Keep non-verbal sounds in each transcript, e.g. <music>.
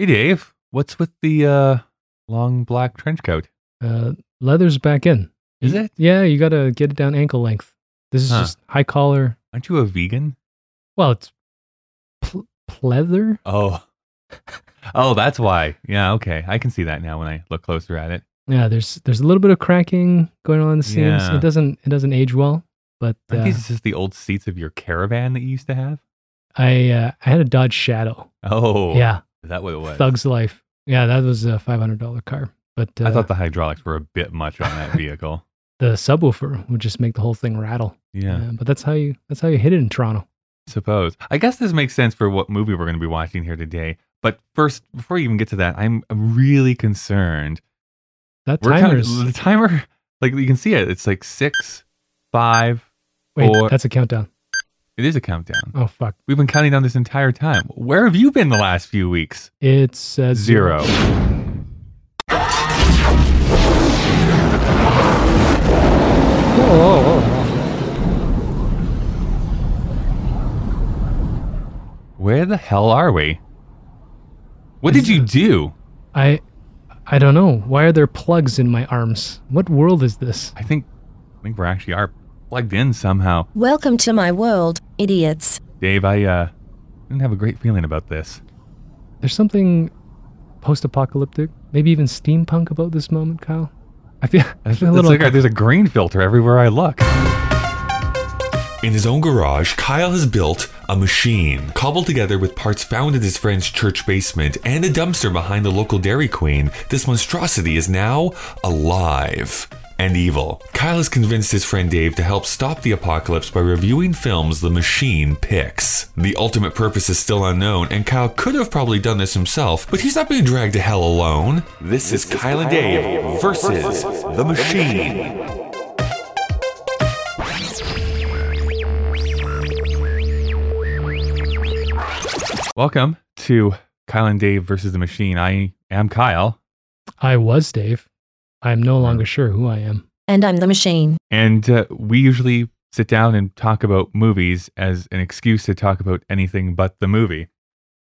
Hey, Dave. What's with the uh, long black trench coat? Uh, leather's back in. Is it? Yeah, you got to get it down ankle length. This is Huh. just high collar. Aren't you a vegan? Well, it's pl- pleather. Oh. <laughs> oh, that's why. Yeah, okay. I can see that now when I look closer at it. Yeah, there's there's a little bit of cracking going on in the seams. Yeah. It doesn't it doesn't age well, but uh, these just the old seats of your caravan that you used to have? I uh, I had a Dodge Shadow. Oh. Yeah, that what it was? Thug's Life. Yeah, that was a five hundred dollar car. But uh, I thought the hydraulics were a bit much on that <laughs> vehicle. the subwoofer would just make the whole thing rattle. Yeah, Uh, but that's how you that's how you hit it in Toronto. suppose. I guess this makes sense for what movie we're going to be watching here today. But first, before you even get to that, I'm really concerned. That timer count- is the timer, like you can see it. It's like six, five. wait, four- that's a countdown. It is a countdown. Oh fuck, We've been counting down this entire time. Where have you been the last few weeks? it's uh, Zero. Where the hell are we? What did you do? I I don't know. Why are there plugs in my arms? What world is this? I think, I think we're actually are plugged in somehow. Welcome to my world, idiots. Dave, I uh, didn't have a great feeling about this. There's something post-apocalyptic, maybe even steampunk about this moment, Kyle. I feel, <laughs> I feel a little. like there's a green filter everywhere I look. In his own garage, Kyle has built a machine cobbled together with parts found in his friend's church basement and a dumpster behind the local Dairy Queen. This monstrosity is now alive and evil. Kyle has convinced his friend Dave to help stop the apocalypse by reviewing films the machine picks. The ultimate purpose is still unknown, and Kyle could have probably done this himself, but he's not being dragged to hell alone. This, is Kyle and Dave versus the machine. Welcome to Kyle and Dave versus the Machine. I am Kyle, I was Dave. I am no longer sure who I am. And I'm the machine. and uh, we usually sit down and talk about movies as an excuse to talk about anything but the movie.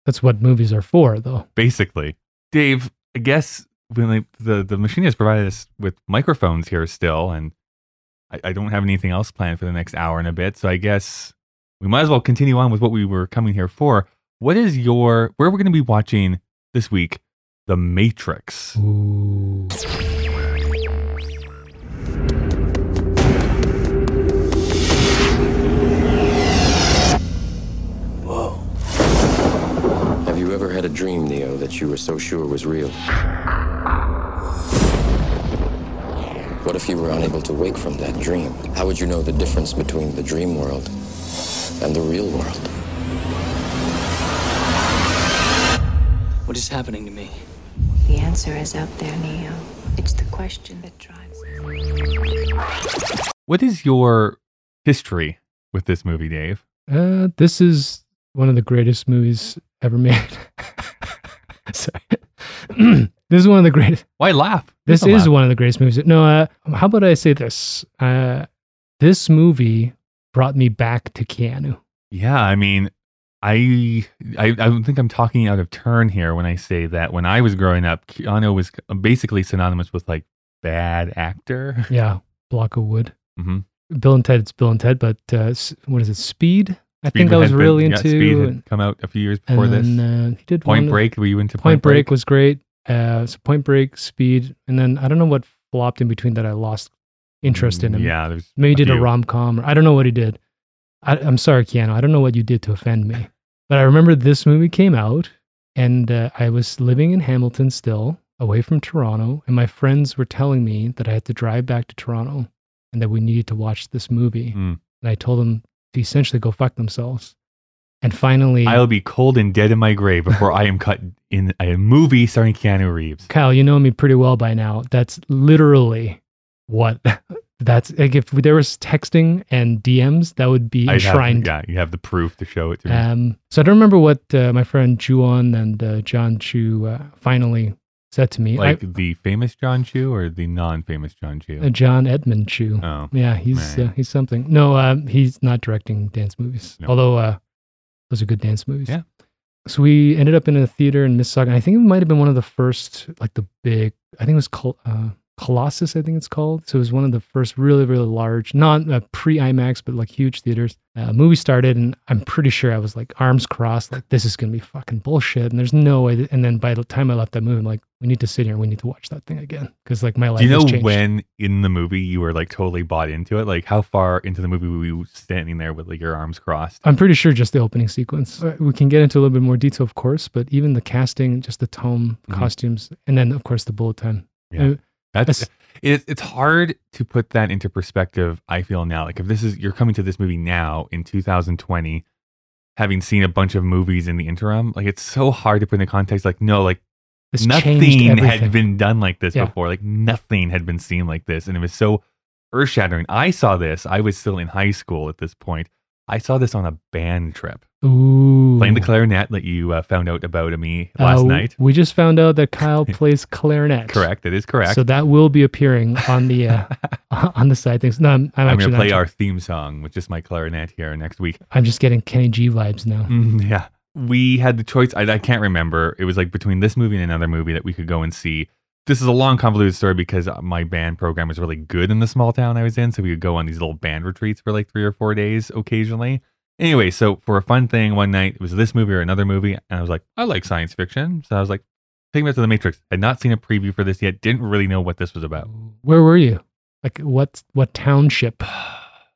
That's what movies are for, though. basically. Dave, I guess when they, the the machine has provided us with microphones here still, and I, I don't have anything else planned for the next hour and a bit, so I guess we might as well continue on with what we were coming here for. What is your where we're going to be watching this week? The Matrix. Ooh. Had a dream, Neo, that you were so sure was real? What if you were unable to wake from that dream? How would you know the difference between the dream world and the real world? What is happening to me? The answer is out there, Neo. It's the question that drives us. What is your history with this movie, Dave? Uh, this is one of the greatest movies ever made. <laughs> Sorry. <clears throat> this is one of the greatest. Why laugh? This is laugh. one of the greatest movies. No, uh, how about I say this? Uh, this movie brought me back to Keanu. Yeah, I mean, I, I I don't think I'm talking out of turn here when I say that when I was growing up, Keanu was basically synonymous with like bad actor. <laughs> Yeah, block of wood. hmm Bill and Ted. It's Bill and Ted, but uh, what is it? Speed. I Speed think I was been- really yeah, into. Speed had come out a few years before this. uh, he did Point Break. Were you into Point Break was great. Uh, so Point Break, Speed, and then I don't know what flopped in between that I lost interest in him. Mm, Yeah, there's Maybe he did a rom com, or I don't know what he did. I, I'm sorry, Keanu. I don't know what you did to offend me, but I remember this movie came out, and uh, I was living in Hamilton still, away from Toronto, and my friends were telling me that I had to drive back to Toronto, and that we needed to watch this movie. Mm. And I told them essentially go fuck themselves. And finally, I'll be cold and dead in my grave before I am cut in a movie starring Keanu Reeves. Kyle, you know me pretty well by now. That's literally what. <laughs> That's like if there was texting and DMs, that would be I have, enshrined. yeah, you have the proof to show it to me. Um, so I don't remember what uh, my friend Juan and uh, John Chu uh, finally said to me. like I, the famous John Chu or the non-famous John Chu? uh, John Edmund Chu. oh, Yeah, he's uh, he's something. No, um, he's not directing dance movies. No. Although uh, those are good dance movies. Yeah. so we ended up in a theater in Mississauga. I think it might have been one of the first, like the big. I think it was called. uh, Colossus. I think it's called. So it was one of the first really, really large, not uh, pre IMAX, but like huge theaters. Uh, movie started, and I'm pretty sure I was like arms crossed, like this is gonna be fucking bullshit, and there's no way. That, and then by the time I left that movie, I'm like, we need to sit here, and we need to watch that thing again, because like my life. Do you know when in the movie you were like totally bought into it? Like how far into the movie were you standing there with like your arms crossed? I'm pretty sure just the opening sequence. Uh, We can get into a little bit more detail, of course, but even the casting, just the tone, Mhm. costumes, and then of course the bullet time. Yeah. Uh, That's <laughs> it, it's hard to put that into perspective. I feel now, like if this is you're coming to this movie now in 2020, having seen a bunch of movies in the interim, like it's so hard to put into context. Like no, like This nothing had been done like this Yeah. before. Like nothing had been seen like this, and it was so earth shattering. I saw this. I was still in high school at this point. I saw this on a band trip, Ooh. playing the clarinet that you uh, found out about me last Uh, night. We just found out that Kyle <laughs> plays clarinet. Correct. It is correct. So that will be appearing on the uh, <laughs> <laughs> on the side things. No, I'm, I'm, I'm actually going to play our theme song with just my clarinet here next week. I'm just getting Kenny G vibes now. Mm, yeah. We had the choice. I, I can't remember. It was like between this movie and another movie that we could go and see. This is a long, convoluted story because uh, my band program was really good in the small town I was in. So we would go on these little band retreats for like three or four days occasionally. Anyway, so for a fun thing one night, it was this movie or another movie. And I was like, I like science fiction. So I was like, take me up to the Matrix. I'd not seen a preview for this yet. Didn't really know what this was about. Where were you? Like what what township? <sighs>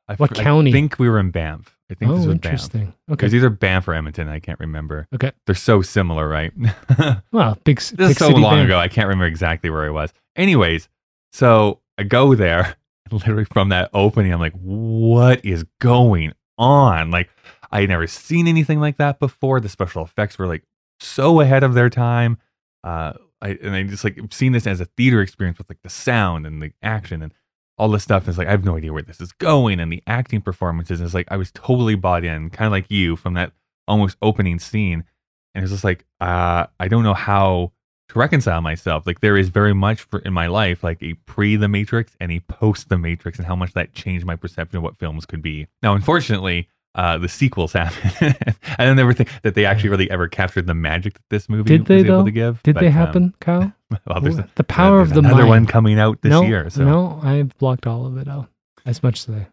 I, What fr- county? I think we were in Banff. I think this Oh, was Banff. interesting. It Okay. was either Banff or Edmonton. I can't remember. Okay. They're so similar, right? <laughs> Well, big. this big is so long band. ago. I can't remember exactly where I was. Anyways, so I go there. <laughs> Literally from that opening, I'm like, what is going on? Like, I had never seen anything like that before. The special effects were like so ahead of their time. Uh, I and I just like seen this as a theater experience with like the sound and the action and all this stuff. And It's like I have no idea where this is going and the acting performances. It's like I was totally bought in, kind of like you from that almost opening scene. And it's just like uh, I don't know how to reconcile myself. Like there is very much for in my life like a pre the Matrix and a post the Matrix, and how much that changed my perception of what films could be. Now, unfortunately. Uh, the sequels <laughs> happen. I don't ever think that they actually really ever captured the magic that this movie Did they was able though? to give. Did but, they um, happen, Kyle? <laughs> well, there's, the power there's of the another mind. one coming out this no, year. So. no, I've blocked all of it out. As much as I.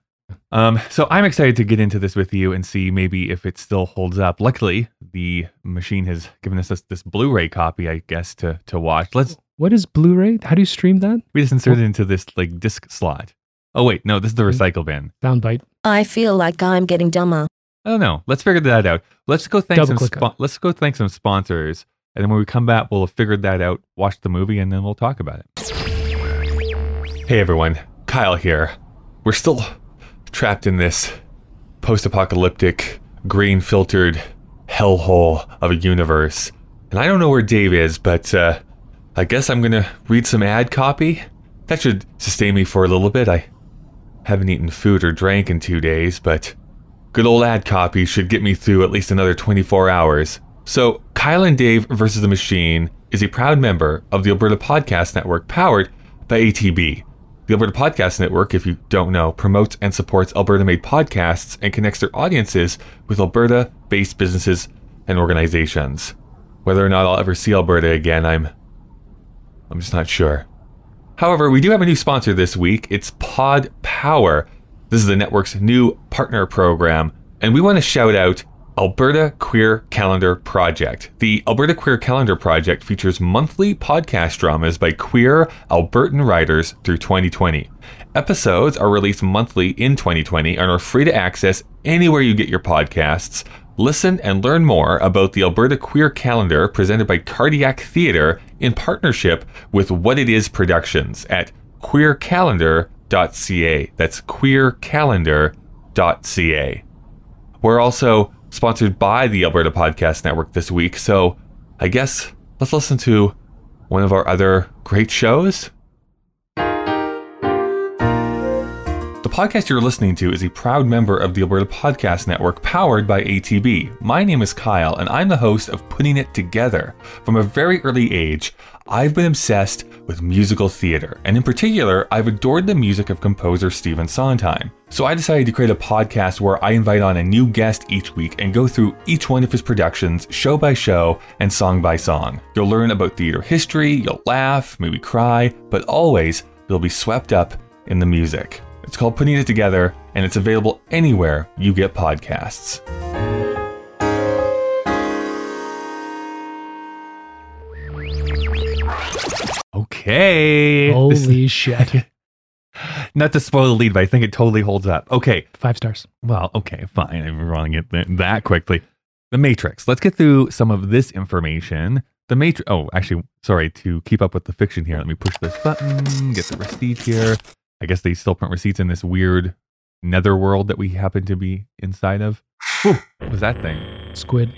Um, so I'm excited to get into this with you and see maybe if it still holds up. Luckily, the machine has given us this, this Blu-ray copy, I guess, to to watch. Let's What is Blu-ray? How do you stream that? we just insert it into this like disc slot. Oh wait, no, this is the recycle bin. Soundbite. I feel like I'm getting dumber. I don't know. Let's figure that out. Let's go thank some Double-click on spon- let's go thank some sponsors, and then when we come back, we'll have figured that out, watch the movie, and then we'll talk about it. Hey everyone, Kyle here. We're still trapped in this post-apocalyptic, green-filtered hellhole of a universe, and I don't know where Dave is, but uh, I guess I'm gonna read some ad copy. That should sustain me for a little bit. I haven't eaten food or drank in two days, but Good old ad copy should get me through at least another 24 hours. So, Kyle and Dave versus the Machine is a proud member of the Alberta Podcast Network powered by ATB. The Alberta Podcast Network, if you don't know, promotes and supports Alberta made podcasts and connects their audiences with Alberta based businesses and organizations. Whether or not I'll ever see Alberta again, I'm. I'm just not sure. However, we do have a new sponsor this week. It's Pod Power. This is the network's new partner program, and we want to shout out Alberta Queer Calendar Project. The Alberta Queer Calendar Project features monthly podcast dramas by queer Albertan writers through 2020. Episodes are released monthly in 2020 and are free to access anywhere you get your podcasts. Listen and learn more about the Alberta Queer Calendar presented by Cardiac Theatre in partnership with What It Is Productions at queercalendar.ca. That's queercalendar.ca. We're also sponsored by the Alberta Podcast Network this week, so I guess let's listen to one of our other great shows. The podcast you're listening to is a proud member of the Alberta Podcast Network powered by ATB. My name is Kyle, and I'm the host of Putting It Together. From a very early age, I've been obsessed with musical theater, and in particular, I've adored the music of composer Stephen Sondheim. So I decided to create a podcast where I invite on a new guest each week and go through each one of his productions, show by show and song by song. You'll learn about theater history, you'll laugh, maybe cry, but always you'll be swept up in the music. It's called Putting It Together, and it's available anywhere you get podcasts. Okay. This- <laughs> Holy shit. <laughs> not to spoil the lead, but I think it totally holds up. Okay. Five stars. Well, okay, fine. I want to get th- that quickly. The Matrix. Let's get through some of this information. The Matrix. Oh, actually, sorry. To keep up with the fiction here, let me push this button, get the receipt here. I guess they still print receipts in this weird netherworld that we happen to be inside of. Whew, what was that thing? Squid.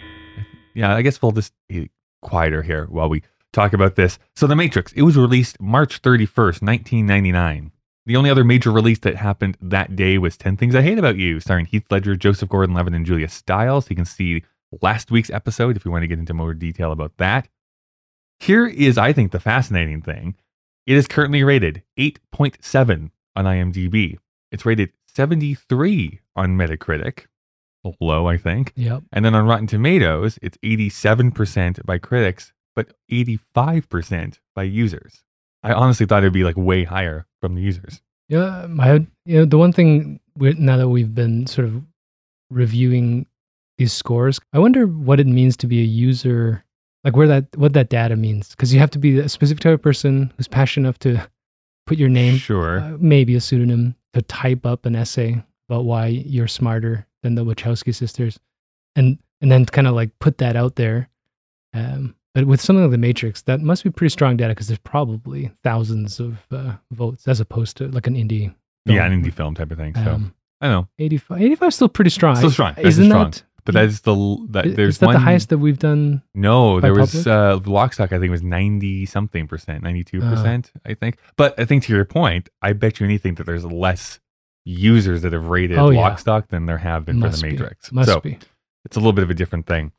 Yeah, I guess we'll just be quieter here while we talk about this. So, The Matrix, it was released March 31st, 1999. The only other major release that happened that day was 10 Things I Hate About You, starring Heath Ledger, Joseph Gordon Levitt, and Julia Stiles. You can see last week's episode if you want to get into more detail about that. Here is, I think, the fascinating thing. It is currently rated 8.7 on IMDb. It's rated 73 on Metacritic. Low, I think. Yep. And then on Rotten Tomatoes, it's 87% by critics, but 85% by users. I honestly thought it'd be like way higher from the users. Yeah, I you know the one thing we now that we've been sort of reviewing these scores, I wonder what it means to be a user, like where that what that data means, because you have to be a specific type of person who's passionate enough to put your name, Sure. uh, maybe a pseudonym, to type up an essay about why you're smarter than the Wachowski sisters, and and then kind of like put that out there. Um, but with something like the Matrix, that must be pretty strong data because there's probably thousands of uh, votes as opposed to like an indie. yeah, an film. indie film type of thing. So Um, I know, 85, 85 is still pretty strong. Still strong. That's Isn't strong. that? but that's the l- that there's is that one. the highest that we've done? No, there was public? uh, Lockstock. I think was ninety something percent, ninety two percent. Uh. I think. But I think to your point, I bet you anything that there's less users that have rated Oh, yeah. Lockstock than there have been Must for the be. Matrix. Must so be. it's a little bit of a different thing.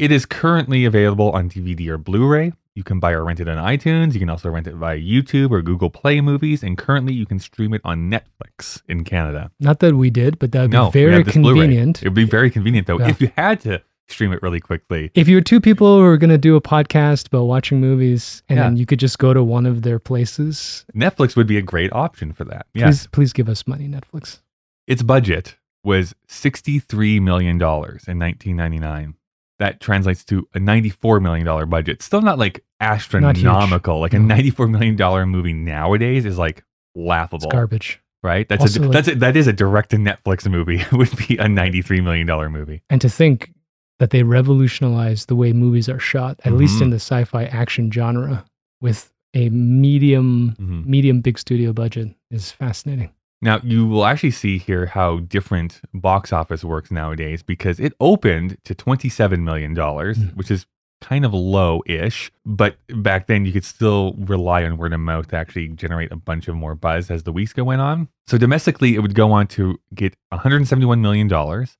It is currently available on DVD or Blu-ray. You can buy or rent it on iTunes. You can also rent it via YouTube or Google Play Movies, and currently you can stream it on Netflix in Canada. Not that we did, but that would no, be very have this Blu-ray. convenient. It would be very convenient though Yeah. if you had to stream it really quickly. If you were two people who are going to do a podcast about watching movies, and Yeah. then you could just go to one of their places, Netflix would be a great option for that. Yes. please, please give us money, Netflix. Its budget was $63 million in 1999. That translates to a $94 million budget. Still not like astronomical. like a $94 million movie nowadays is like laughable. It's garbage. right? That's Also, a that's a, that is a direct to Netflix movie. <laughs> It would be a ninety three million dollar movie. And to think that they revolutionized the way movies are shot, at least Mhm. in the sci-fi action genre, with a medium, Mhm. medium big studio budget, is fascinating. Now you will actually see here how different box office works nowadays because it opened to twenty seven million dollars, Mm. which is kind of low ish. But back then you could still rely on word of mouth to actually generate a bunch of more buzz as the weeks go went on. So domestically, it would go on to get one hundred seventy one million dollars.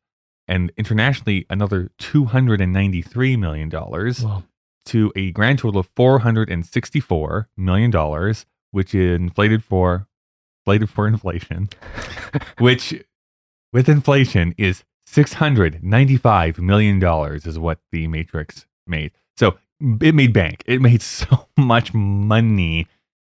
And internationally, another $293 million. To a grand total of $464 million, which inflated for for inflation, <laughs> which with inflation is $695 million is what the Matrix made. So it made bank. It made <laughs> so much money.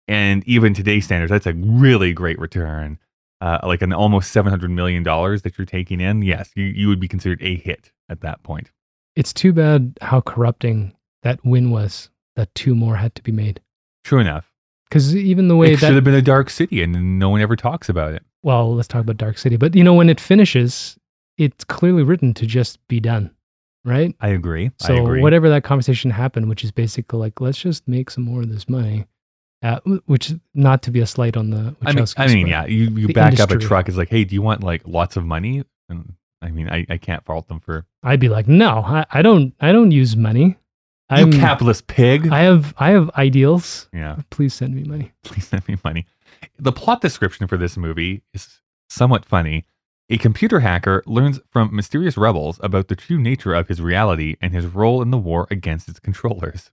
And even today's standards, that's a really great return. Uh, like an almost $700 million that you're taking in. Yes, you, you would be considered a hit at that point. it's too bad how corrupting that win was. That two more had to be made. True enough. Because even the way it should have been a dark city and no one ever talks about it. well, let's talk about Dark City. But you know, when it finishes, it's clearly written to just be done, right? I agree. I So agree. whatever that conversation happened, which is basically like, let's just make some more of this money, uh, which is not to be a slight on the. I mean, I mean, yeah, you, you back up a truck. It's like, hey, do you want like lots of money? And I mean, I, I can't fault them for I'd be like, no, I, I don't, I don't use money. I'm, you capitalist pig. I have, I have ideals. yeah, Please send me money. <laughs> please send me money. The plot description for this movie is somewhat funny. A computer hacker learns from mysterious rebels about the true nature of his reality and his role in the war against its controllers.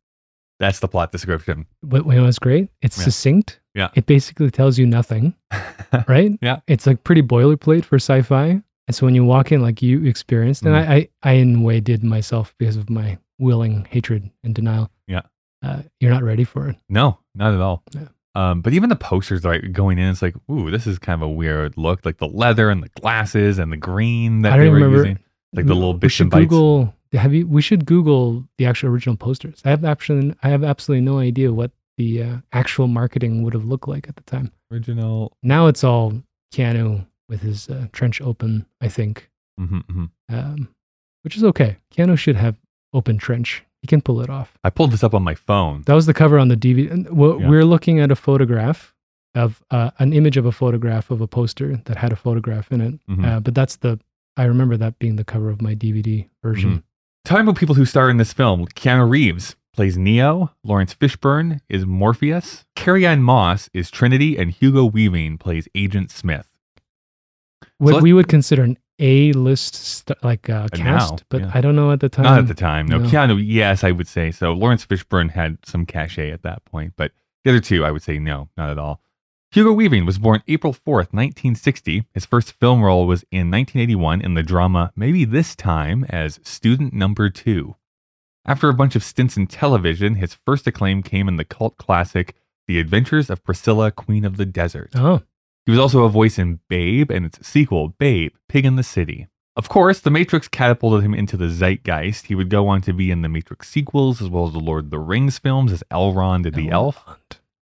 That's the plot description. But you know what's great? It's Yeah. succinct. Yeah. It basically tells you nothing, <laughs> right? Yeah. It's like pretty boilerplate for sci-fi. And so when you walk in, like you experienced, and Mhm. I, I, I in a way did myself because of my willing hatred and denial. Yeah. Uh, you're not ready for it. No, not at all. Yeah. Um, but even the posters, like going in, it's like, ooh, this is kind of a weird look. Like the leather and the glasses and the green that I they were remember. using, like the little we bits should and bites. Google. Have you? We should Google the actual original posters. I have absolutely, I have absolutely no idea what the uh, actual marketing would have looked like at the time. Original. Now it's all Keanu with his uh, trench open. I think, hmm hmm um, which is okay. Keanu should have open trench. He can pull it off. I pulled this up on my phone. That was the cover on the DVD. We're, Yeah. we're looking at a photograph of uh, an image of a photograph of a poster that had a photograph in it. Mhm. Uh, but that's the. I remember that being the cover of my DVD version. Mhm. Talking about people who star in this film, Keanu Reeves plays Neo, Laurence Fishburne is Morpheus, Carrie-Anne Moss is Trinity, and Hugo Weaving plays Agent Smith. what let's- we would consider an A-list st- like Uh, cast, now, but yeah. I don't know at the time. Not at the time. No, no. Keanu, yes, I would say so. Laurence Fishburne had some cachet at that point, but the other two, I would say no, not at all. Hugo Weaving was born April 4th, 1960. His first film role was in 1981 in the drama Maybe This Time as student number two. After a bunch of stints in television, his first acclaim came in the cult classic The Adventures of Priscilla, Queen of the Desert. Oh, He was also a voice in Babe and its sequel, Babe, Pig in the City. Of course, The Matrix catapulted him into the zeitgeist. He would go on to be in the Matrix sequels as well as the Lord of the Rings films as Elrond the Elf,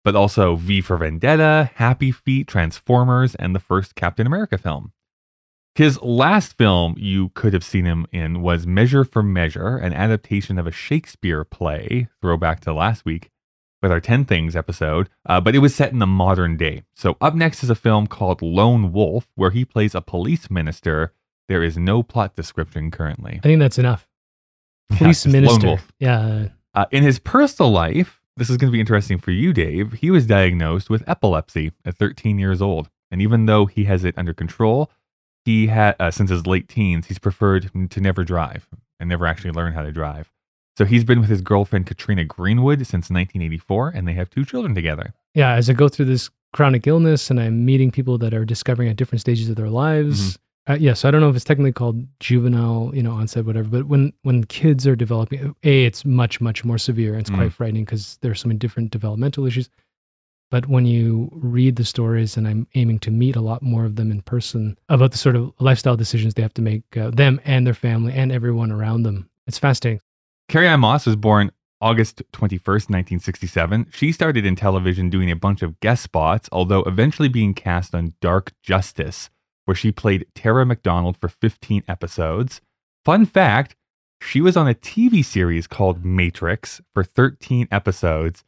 but also V for Vendetta, Happy Feet, Transformers, and the first Captain America film. His last film you could have seen him in was Measure for Measure, an adaptation of a Shakespeare play, throwback to last week with our 10 Things episode, uh, but it was set in the modern day. So, up next is a film called Lone Wolf, where he plays a police minister. There is no plot description currently. I think that's enough. <laughs> Yeah, Police Lone minister. Yeah. Uh, in his personal life, this is going to be interesting for you, Dave. He was diagnosed with epilepsy at 13 years old. And even though he has it under control, he had, uh, since his late teens, he's preferred to never drive and never actually learn how to drive. So he's been with his girlfriend, Katrina Greenwood, since 1984, and they have two children together. yeah, as I go through this chronic illness and I'm meeting people that are discovering at different stages of their lives. Mm-hmm. Uh, yeah, so I don't know if it's technically called juvenile, you know, onset, whatever. But when when kids are developing, a it's much much more severe. It's Mm. quite frightening because there's so many different developmental issues. But when you read the stories, and I'm aiming to meet a lot more of them in person about the sort of lifestyle decisions they have to make, uh, them and their family and everyone around them, it's fascinating. Carrie-Anne Moss was born August 21st, 1967. She started in television doing a bunch of guest spots, although eventually being cast on Dark Justice, where she played Tara McDonald for 15 episodes. Fun fact she was on a TV series called Matrix for 13 episodes.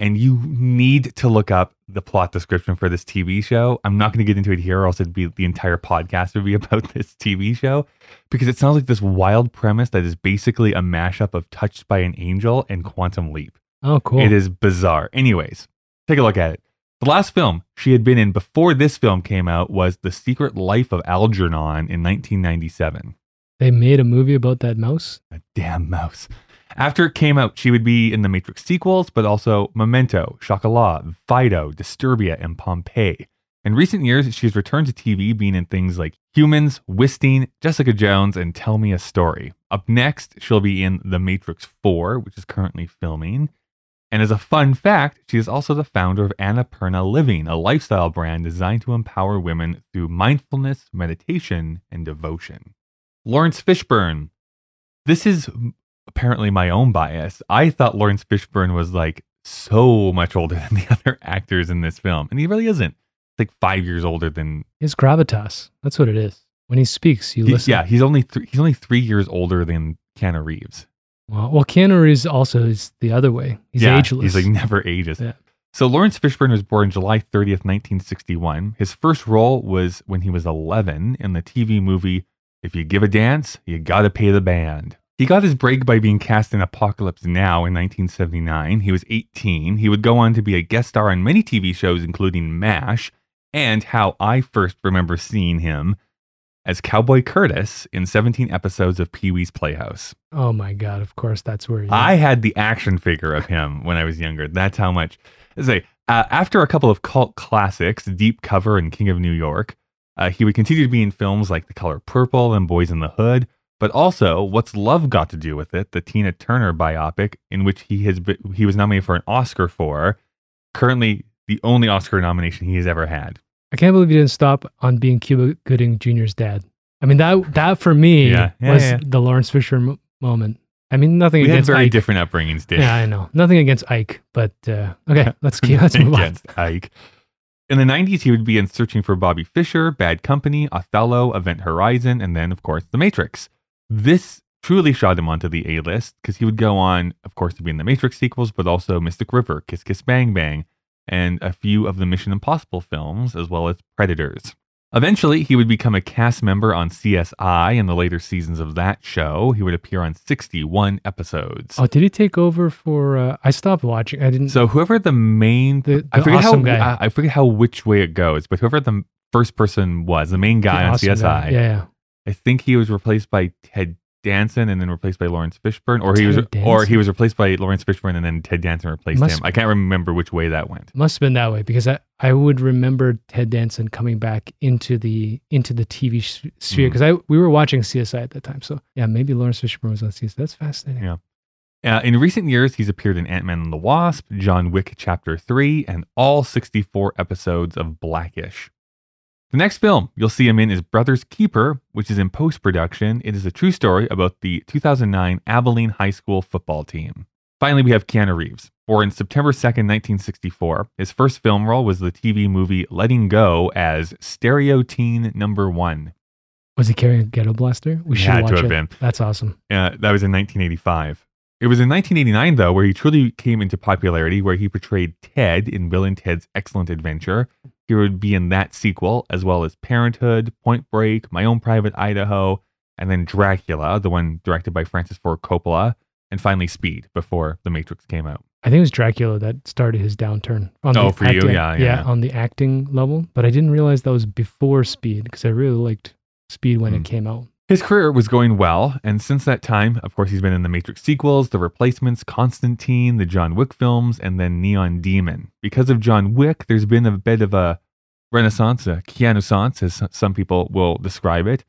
And you need to look up the plot description for this TV show. I'm not going to get into it here, or else it'd be the entire podcast would be <laughs> about this TV show because it sounds like this wild premise that is basically a mashup of Touched by an Angel and Quantum Leap. Oh, cool. It is bizarre. Anyways, take a look at it. The last film she had been in before this film came out was The Secret Life of Algernon in 1997. They made a movie about that mouse. A damn mouse. After it came out, she would be in the Matrix sequels, but also Memento, Chocolat, Fido, Disturbia, and Pompeii. In recent years, she's returned to TV, being in things like Humans, Wisting, Jessica Jones, and Tell Me a Story. Up next, she'll be in The Matrix 4, which is currently filming. And as a fun fact, she is also the founder of Annapurna Living, a lifestyle brand designed to empower women through mindfulness, meditation, and devotion. Laurence Fishburne. This is apparently my own bias. I thought Laurence Fishburne was like so much older <laughs> than the other actors in this film, and he really isn't. He's like five years older than. His gravitas. That's what it is. When he speaks, you he- listen. yeah, he's only th- he's only three years older than Keanu Reeves. Well, well, Keanu Reeves also is the other way. He's yeah, ageless. He's like never ages. Yeah. So Laurence Fishburne was born July 30th, 1961. His first role was when he was 11 in the TV movie If You Give a Dance, You Gotta Pay the Band. He got his break by being cast in Apocalypse Now in 1979. He was 18. He would go on to be a guest star on many TV shows, including MASH and how I first remember seeing him as Cowboy Curtis in 17 episodes of Pee Wee's Playhouse. Oh my god! Of course, that's where. I had the action figure of him when I was younger. That's how much. Say, uh, after a couple of cult classics, Deep Cover and King of New York, uh, he would continue to be in films like The Color Purple and Boyz n the Hood, but also What's Love Got to Do with It, the Tina Turner biopic, in which he has been, he was nominated for an Oscar for. Currently, the only Oscar nomination he has ever had. I can't believe you didn't stop on being Cuba Gooding Jr.'s dad. I mean that that for me Yeah, yeah, was yeah. the Lawrence Fisher mo- moment. I mean nothing We had against very Ike. different upbringings, Dave. Yeah, I know. Nothing against Ike, but uh, okay, <laughs> let's keep let's move on. against Ike. In the 90s, he would be in Searching for Bobby Fischer, Bad Company, Othello, Event Horizon, and then, of course, The Matrix. This truly shot him onto the A list because he would go on, of course, to be in the Matrix sequels, but also Mystic River, Kiss Kiss Bang Bang, and a few of the Mission Impossible films, as well as Predators. Eventually, he would become a cast member on CSI in the later seasons of that show. He would appear on 61 episodes. Oh, did he take over for? Uh, I stopped watching. I didn't. So whoever the main, The- I forget awesome how guy. I, I forget how which way it goes, but whoever the first person was, the main the guy on awesome CSI, guy. Yeah, yeah. I think he was replaced by Ted Danson and then replaced by Laurence Fishburne, or he was, Ted or he was replaced by Laurence Fishburne and then Ted Danson replaced Must- him. I can't remember which way that went. Must have been that way because I, I would remember Ted Danson coming back into the into the TV sh- sphere Mm. because I we were watching CSI at that time. So yeah, maybe Laurence Fishburne was on CSI. That's fascinating. Yeah. Uh, in recent years, he's appeared in Ant Man and the Wasp, John Wick Chapter 3, and all 64 episodes of Black-ish. The next film you'll see him in is Brothers Keeper, which is in post production. It is a true story about the 2009 Abilene High School football team. Finally, we have Keanu Reeves. Born September 2nd, 1964, his first film role was the TV movie Letting Go as Stereo Teen Number One. Was he carrying a ghetto blaster? We should had watch to have it. been. That's awesome. Uh, that was in 1985. It was in 1989, though, where he truly came into popularity, where he portrayed Ted in Bill and Ted's Excellent Adventure. He would be in that sequel, as well as Parenthood, Point Break, My Own Private Idaho, and then Dracula, the one directed by Francis Ford Coppola, and finally Speed before The Matrix came out. I think it was Dracula that started his downturn. On Oh, the for you? acting- Yeah, yeah. on the acting level. But I didn't realize that was before Speed because I really liked Speed when Mm. it came out. His career was going well, and since that time, of course, he's been in the Matrix sequels, The Replacements, Constantine, the John Wick films, and then Neon Demon. Because of John Wick, there's been a bit of a renaissance, a Keanu Sans, as some people will describe it,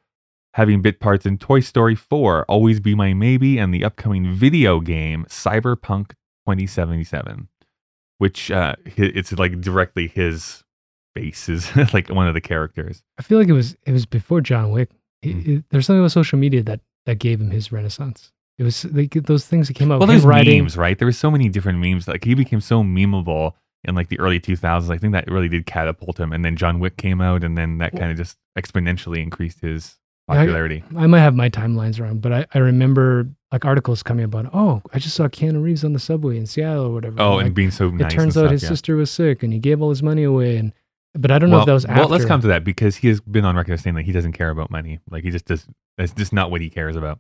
having bit parts in Toy Story 4, Always Be My Maybe, and the upcoming video game Cyberpunk 2077, which uh, it's like directly his face is <laughs> like one of the characters. I feel like it was it was before John Wick. It- Mm. it- there's something about social media that that gave him his renaissance. It was like those things that came out. Well, there's writing, memes, right? There were so many different memes. Like he became so memeable in like the early 2000s. I think that really did catapult him. And then John Wick came out, and then that kind of just exponentially increased his Yeah, I- popularity. I might have my timelines wrong, but I, I remember like articles coming about. Oh, I just saw Keanu Reeves on the subway in Seattle or whatever. oh, Like, and being so it nice. turns and out stuff, his yeah. sister was sick and he gave all his money away. And but I don't know if that was after. well, let's come to that because he has been on record as saying that he doesn't care about money. Like he just does. That's just not what he cares about.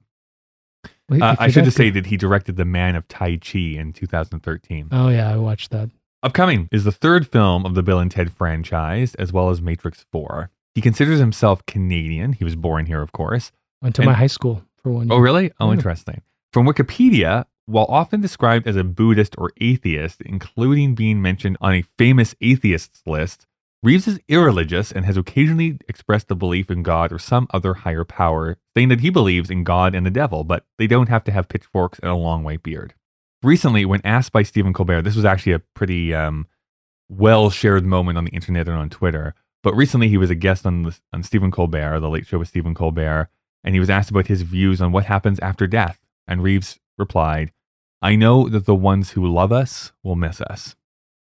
Well, Uh, I should just say that he directed The Man of Tai Chi in 2013. Oh yeah, I watched that. Upcoming is the third film of the Bill and Ted franchise, as well as Matrix 4. He considers himself Canadian. He was born here, of course. Went to And- my high school for one. Year. Oh, really? Oh, Yeah. interesting. From Wikipedia, while often described as a Buddhist or atheist, including being mentioned on a famous atheists list, Reeves is irreligious and has occasionally expressed a belief in God or some other higher power, saying that he believes in God and the devil, but they don't have to have pitchforks and a long white beard. Recently, when asked by Stephen Colbert, this was actually a pretty um, well shared moment on the internet and on Twitter. But recently, he was a guest on the, on Stephen Colbert, the Late Show with Stephen Colbert, and he was asked about his views on what happens after death. And Reeves replied, "I know that the ones who love us will miss us."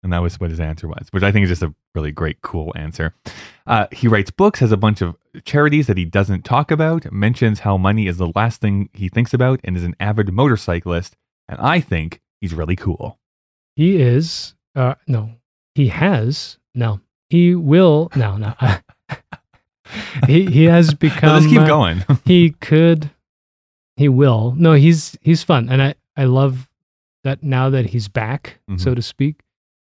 And that was what his answer was, which I think is just a really great, cool answer. Uh, he writes books, has a bunch of charities that he doesn't talk about, mentions how money is the last thing he thinks about, and is an avid motorcyclist. And I think he's really cool. He is. Uh, no, he has. No, he will. No, no. <laughs> he he has <laughs> become. let's keep uh, going. <laughs> he could. He will. No, he's he's fun, and I I love that now that he's back, Mhm. so to speak.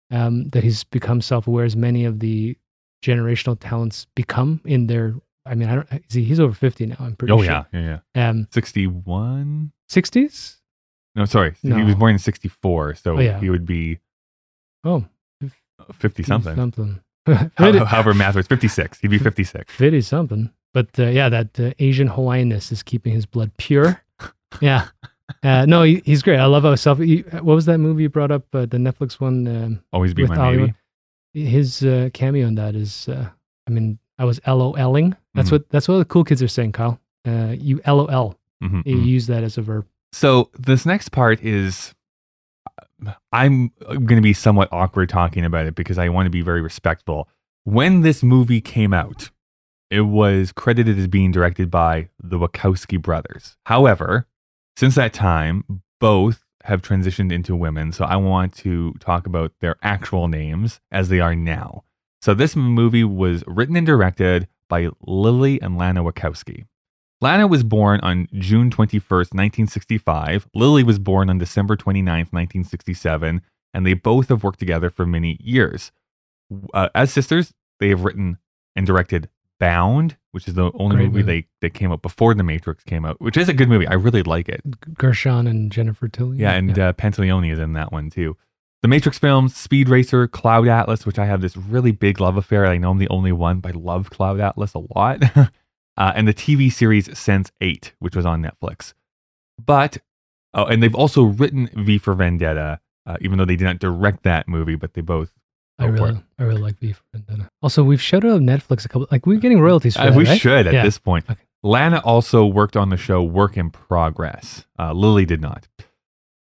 Um, that he's become self-aware as many of the generational talents become in their. I mean, I don't. Is he, he's over fifty now. I'm pretty Oh sure. yeah, yeah, yeah. Um, 61? sixties. No, sorry. He was born in 64, so Oh, yeah. he would be Oh, 50 something. Something. <laughs> How- however math was 56. He'd be 56. Fifty something. But uh, yeah, that uh, Asian Hawaiianness is keeping his blood pure. <laughs> yeah. Uh, no, he, he's great. I love how self. He, what was that movie you brought up? Uh, the Netflix one. Um, Always be my Hollywood. baby. his uh, cameo in that is. Uh, I mean, I was LOLing. That's Mhm. what that's what the cool kids are saying, Kyle. Uh, you LOL. Mhm, You mhm. use that as a verb. So this next part is I'm going to be somewhat awkward talking about it because I want to be very respectful. When this movie came out, it was credited as being directed by the Wachowski brothers. However, since that time, both have transitioned into women, so I want to talk about their actual names as they are now. So this movie was written and directed by Lily and Lana Wachowski. Lana was born on June 21st, 1965. Lily was born on December 29th, 1967, and they both have worked together for many years. Uh, as sisters, they have written and directed Bound, which is the only movie, movie. they that came out before The Matrix came out, which is a good movie. I really like it. Gershon and Jennifer Tilly. Yeah, and Uh, Pantoliano is in that one too. The Matrix films, Speed Racer, Cloud Atlas, which I have this really big love affair. I know I'm the only one, but I love Cloud Atlas a lot. <laughs> uh, and the TV series Sense 8, which was on Netflix. But, oh, and they've also written V for Vendetta, uh, even though they did not direct that movie, but they both. I really, I really like beef for Vendetta. Also, we've shouted out Netflix a couple. Like we're getting royalties for Uh, that, we right? should at Yeah. this point. Okay. Lana also worked on the show Work in Progress. Uh, Lily did not.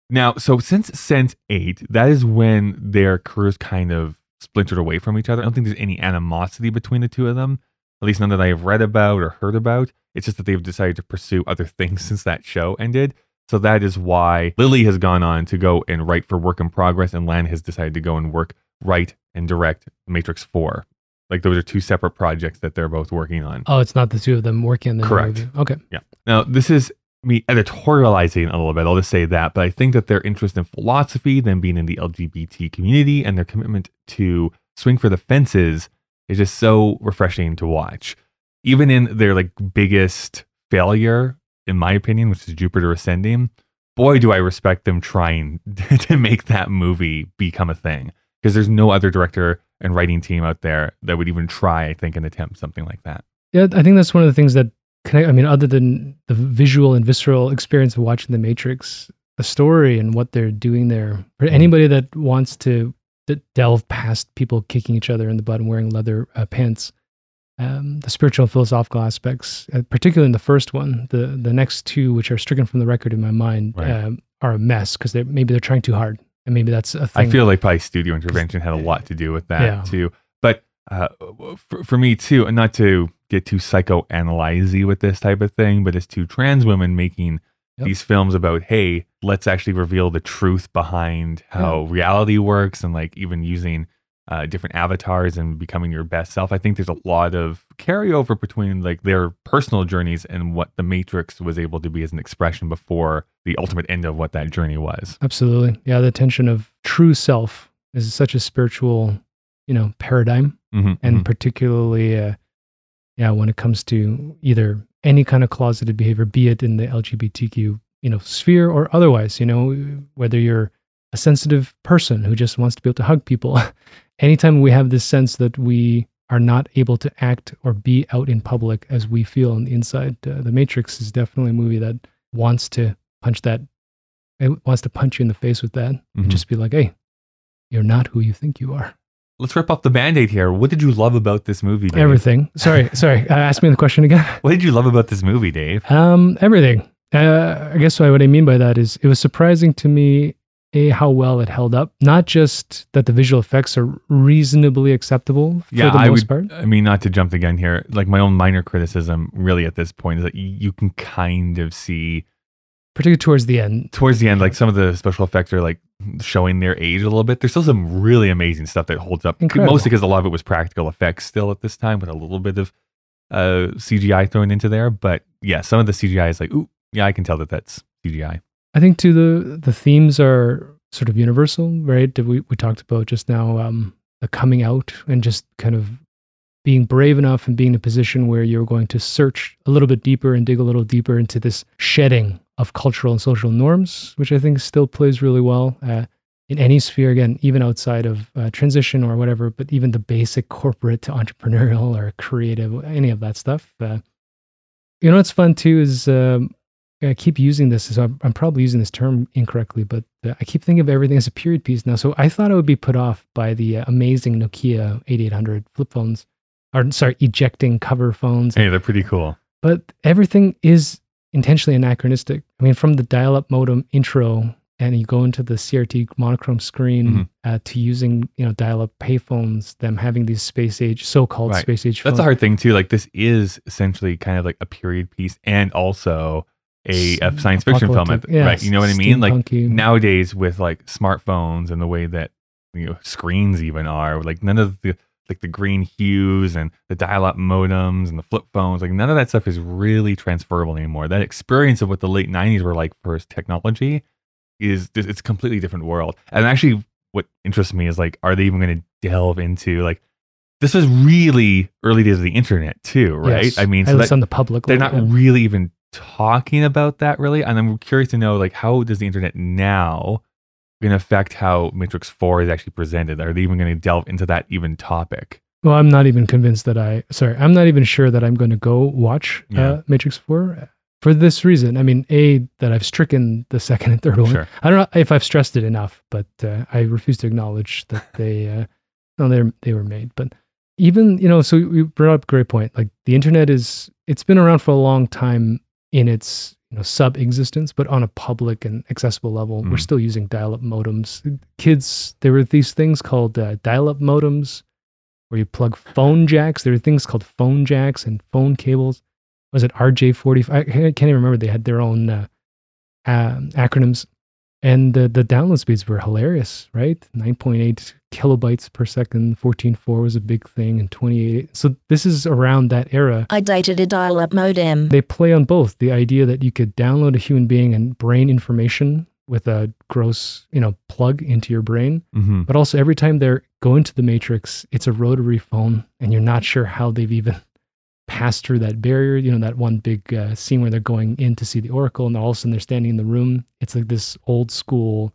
Now, so since Sense 8, that is when their careers kind of splintered away from each other. I don't think there's any animosity between the two of them, at least none that I have read about or heard about. It's just that they've decided to pursue other things <laughs> since that show ended. So that is why Lily has gone on to go and write for Work in Progress, and Lana has decided to go and work, write, and direct Matrix 4. Like those are two separate projects that they're both working on. Oh, it's not the two of them working on the Correct. movie. Okay. Yeah. Now, this is me editorializing a little bit. I'll just say that, but I think that their interest in philosophy, them being in the LGBT community, and their commitment to swing for the fences is just so refreshing to watch. Even in their like biggest failure, in my opinion, which is Jupiter Ascending, boy, do I respect them trying <laughs> to make that movie become a thing. Because there's no other director and writing team out there that would even try, I think, and attempt something like that. Yeah, I think that's one of the things that connect. I mean, other than the visual and visceral experience of watching The Matrix, the story and what they're doing there. For anybody that wants to delve past people kicking each other in the butt and wearing leather uh, pants, um, the spiritual and philosophical aspects, uh, particularly in the first one, the the next two, which are stricken from the record in my mind, Right. um, are a mess because they maybe they're trying too hard, and maybe that's a thing. I feel like probably studio intervention had a lot to do with that Yeah. too. But uh, for, for me too, and not to get too psychoanalyzy with this type of thing, but as two trans women making Yep. these films about, hey, let's actually reveal the truth behind how reality works, and like even using uh, different avatars and becoming your best self. I think there's a lot of carryover between like their personal journeys and what the Matrix was able to be as an expression before the ultimate end of what that journey was. Absolutely. Yeah, the tension of true self is such a spiritual, you know, paradigm Mhm, and mhm. particularly uh, yeah, when it comes to either any kind of closeted behavior, be it in the LGBTQ, you know, sphere or otherwise, you know, whether you're a sensitive person who just wants to be able to hug people. <laughs> Anytime we have this sense that we are not able to act or be out in public as we feel on the inside, uh, The Matrix is definitely a movie that wants to punch that, it wants to punch you in the face with that Mhm. and just be like, hey, you're not who you think you are. Let's rip off the band-aid here. What did you love about this movie, Dave? Everything. Sorry, <laughs> sorry. Uh, ask me the question again. <laughs> What did you love about this movie, Dave? Um, everything. Uh, I guess what I mean by that is it was surprising to me a how well it held up. Not just that the visual effects are reasonably acceptable for Yeah, the I most would. part. I mean, not to jump again here. Like my own minor criticism, really, at this point, is that you, you can kind of see Particularly towards the end. towards the end, like some of the special effects are like showing their age a little bit. There's still some really amazing stuff that holds up, Incredible. mostly because a lot of it was practical effects still at this time, with a little bit of uh, CGI thrown into there. But yeah, some of the CGI is like, ooh, yeah, I can tell that that's CGI. I think too the the themes are sort of universal, right? We we talked about just now, um, the coming out and just kind of being brave enough and being in a position where you're going to search a little bit deeper and dig a little deeper into this shedding of cultural and social norms, which I think still plays really well uh, in any sphere, again, even outside of uh, transition or whatever, but even the basic corporate to entrepreneurial or creative, any of that stuff. Uh, you know what's fun too is um, I keep using this, so I'm, I'm probably using this term incorrectly, but uh, I keep thinking of everything as a period piece now. So I thought I would be put off by the uh, amazing Nokia 8800 flip phones, or sorry, ejecting cover phones. Hey, they're pretty cool. But everything is intentionally anachronistic. I mean, from the dial-up modem intro, and you go into the CRT monochrome screen Mhm. uh, to using you know dial-up payphones, them having these space age, so-called Right. space age. Phones. That's phones. the hard thing too. Like this is essentially kind of like a period piece and also a, a science fiction film, at- Yeah, right? You know what I mean? Like nowadays with like smartphones and the way that you know screens even are, like none of the like the green hues and the dial-up modems and the flip phones, like none of that stuff is really transferable anymore. That experience of what the late '90s were like for technology is it's a completely different world. And actually, what interests me is like, are they even going to delve into like? This is really early days of the internet too, right? Yes. I mean, so that, on the public, they're not yeah. really even talking about that really and i'm curious to know like how does the internet now going to affect how matrix 4 is actually presented are they even going to delve into that even topic Well, I'm not even convinced that I. Sorry, I'm not even sure that I'm going to go watch Yeah. uh, Matrix Four for this reason. I mean, a that I've stricken the second and third one. sure I don't know if I've stressed it enough, but uh, I refuse to acknowledge that <laughs> they, uh, no, they they were made. But even you know, so you brought up a great point. Like the internet is, it's been around for a long time in its you know sub existence, but on a public and accessible level, we're Mhm. still using dial-up modems. Kids, there were these things called uh, dial-up modems where you plug phone jacks. There were things called phone jacks and phone cables. Was it RJ45? I can't even remember. They had their own uh, um, acronyms. And the, the download speeds were hilarious, right? 9.8 kilobytes per second, 14.4 was a big thing, and 28. So this is around that era. I dated a dial up modem. They play on both the idea that you could download a human being and brain information with a gross, you know, plug into your brain. mm-hmm. But also every time they're going to the matrix, it's a rotary phone, and you're not sure how they've even passed through that barrier. You know, that one big uh, scene where they're going in to see the oracle, and all of a sudden they're standing in the room. It's like this old school.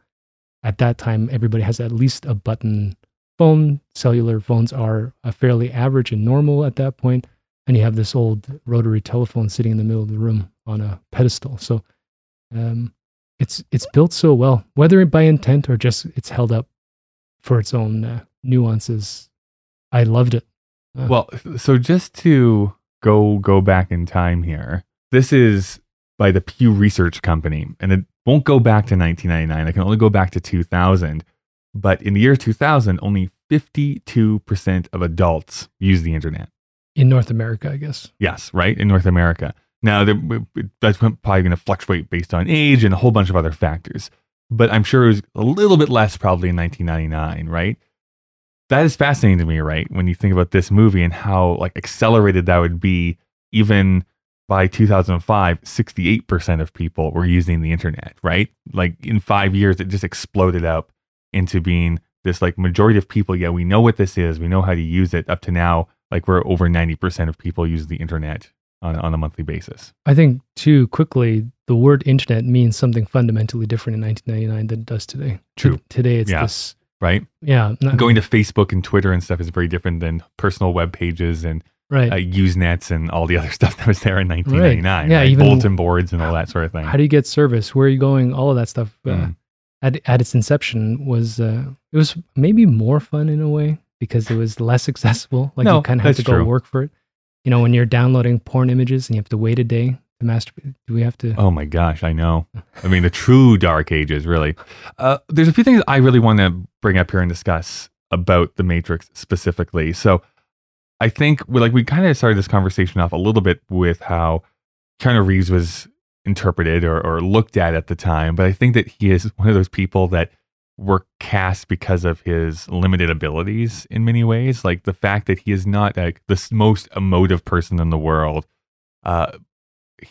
At that time, everybody has at least a button phone. Cellular phones are uh, fairly average and normal at that point, and you have this old rotary telephone sitting in the middle of the room on a pedestal. So, um, it's it's built so well, whether by intent or just it's held up for its own uh, nuances. I loved it. Uh, well so just to go go back in time here this is by the pew research company and it won't go back to 1999 I can only go back to 2000 but in the year 2000 only 52% of adults use the internet in North America, I guess. Yes, right in North America. Now that's probably going to fluctuate based on age and a whole bunch of other factors, but I'm sure it was a little bit less probably in 1999, right? That is fascinating to me, right? When you think about this movie and how like accelerated that would be, even by 2005, 68% of people were using the internet, right? Like in five years, it just exploded up into being this like majority of people. Yeah, we know what this is, we know how to use it. Up to now, like we're over 90% of people use the internet on, on a monthly basis. I think too quickly the word internet means something fundamentally different in 1999 than it does today. True. T- today it's Yeah. this. Right? Yeah. Not, Going to Facebook and Twitter and stuff is very different than personal web pages and right. uh, Usenets and all the other <laughs> stuff that was there in 1999. Yeah, right? even- bulletin boards and all that sort of thing. How do you get service? Where are you going? All of that stuff. Uh, Mm. at at its inception was uh, it was maybe more fun in a way because it was less <laughs> accessible. Like No, you kind of have to go true. work for it. You know, when you're downloading porn images and you have to wait a day to masturbate. Do we have to? Oh my gosh, I know. I mean, the true dark ages, really. Uh, there's a few things I really want to bring up here and discuss about the Matrix specifically. So, I think we like we kind of started this conversation off a little bit with how Keanu Reeves was interpreted or, or looked at at the time, but I think that he is one of those people that were cast because of his limited abilities in many ways. Like the fact that he is not like the most emotive person in the world. Uh,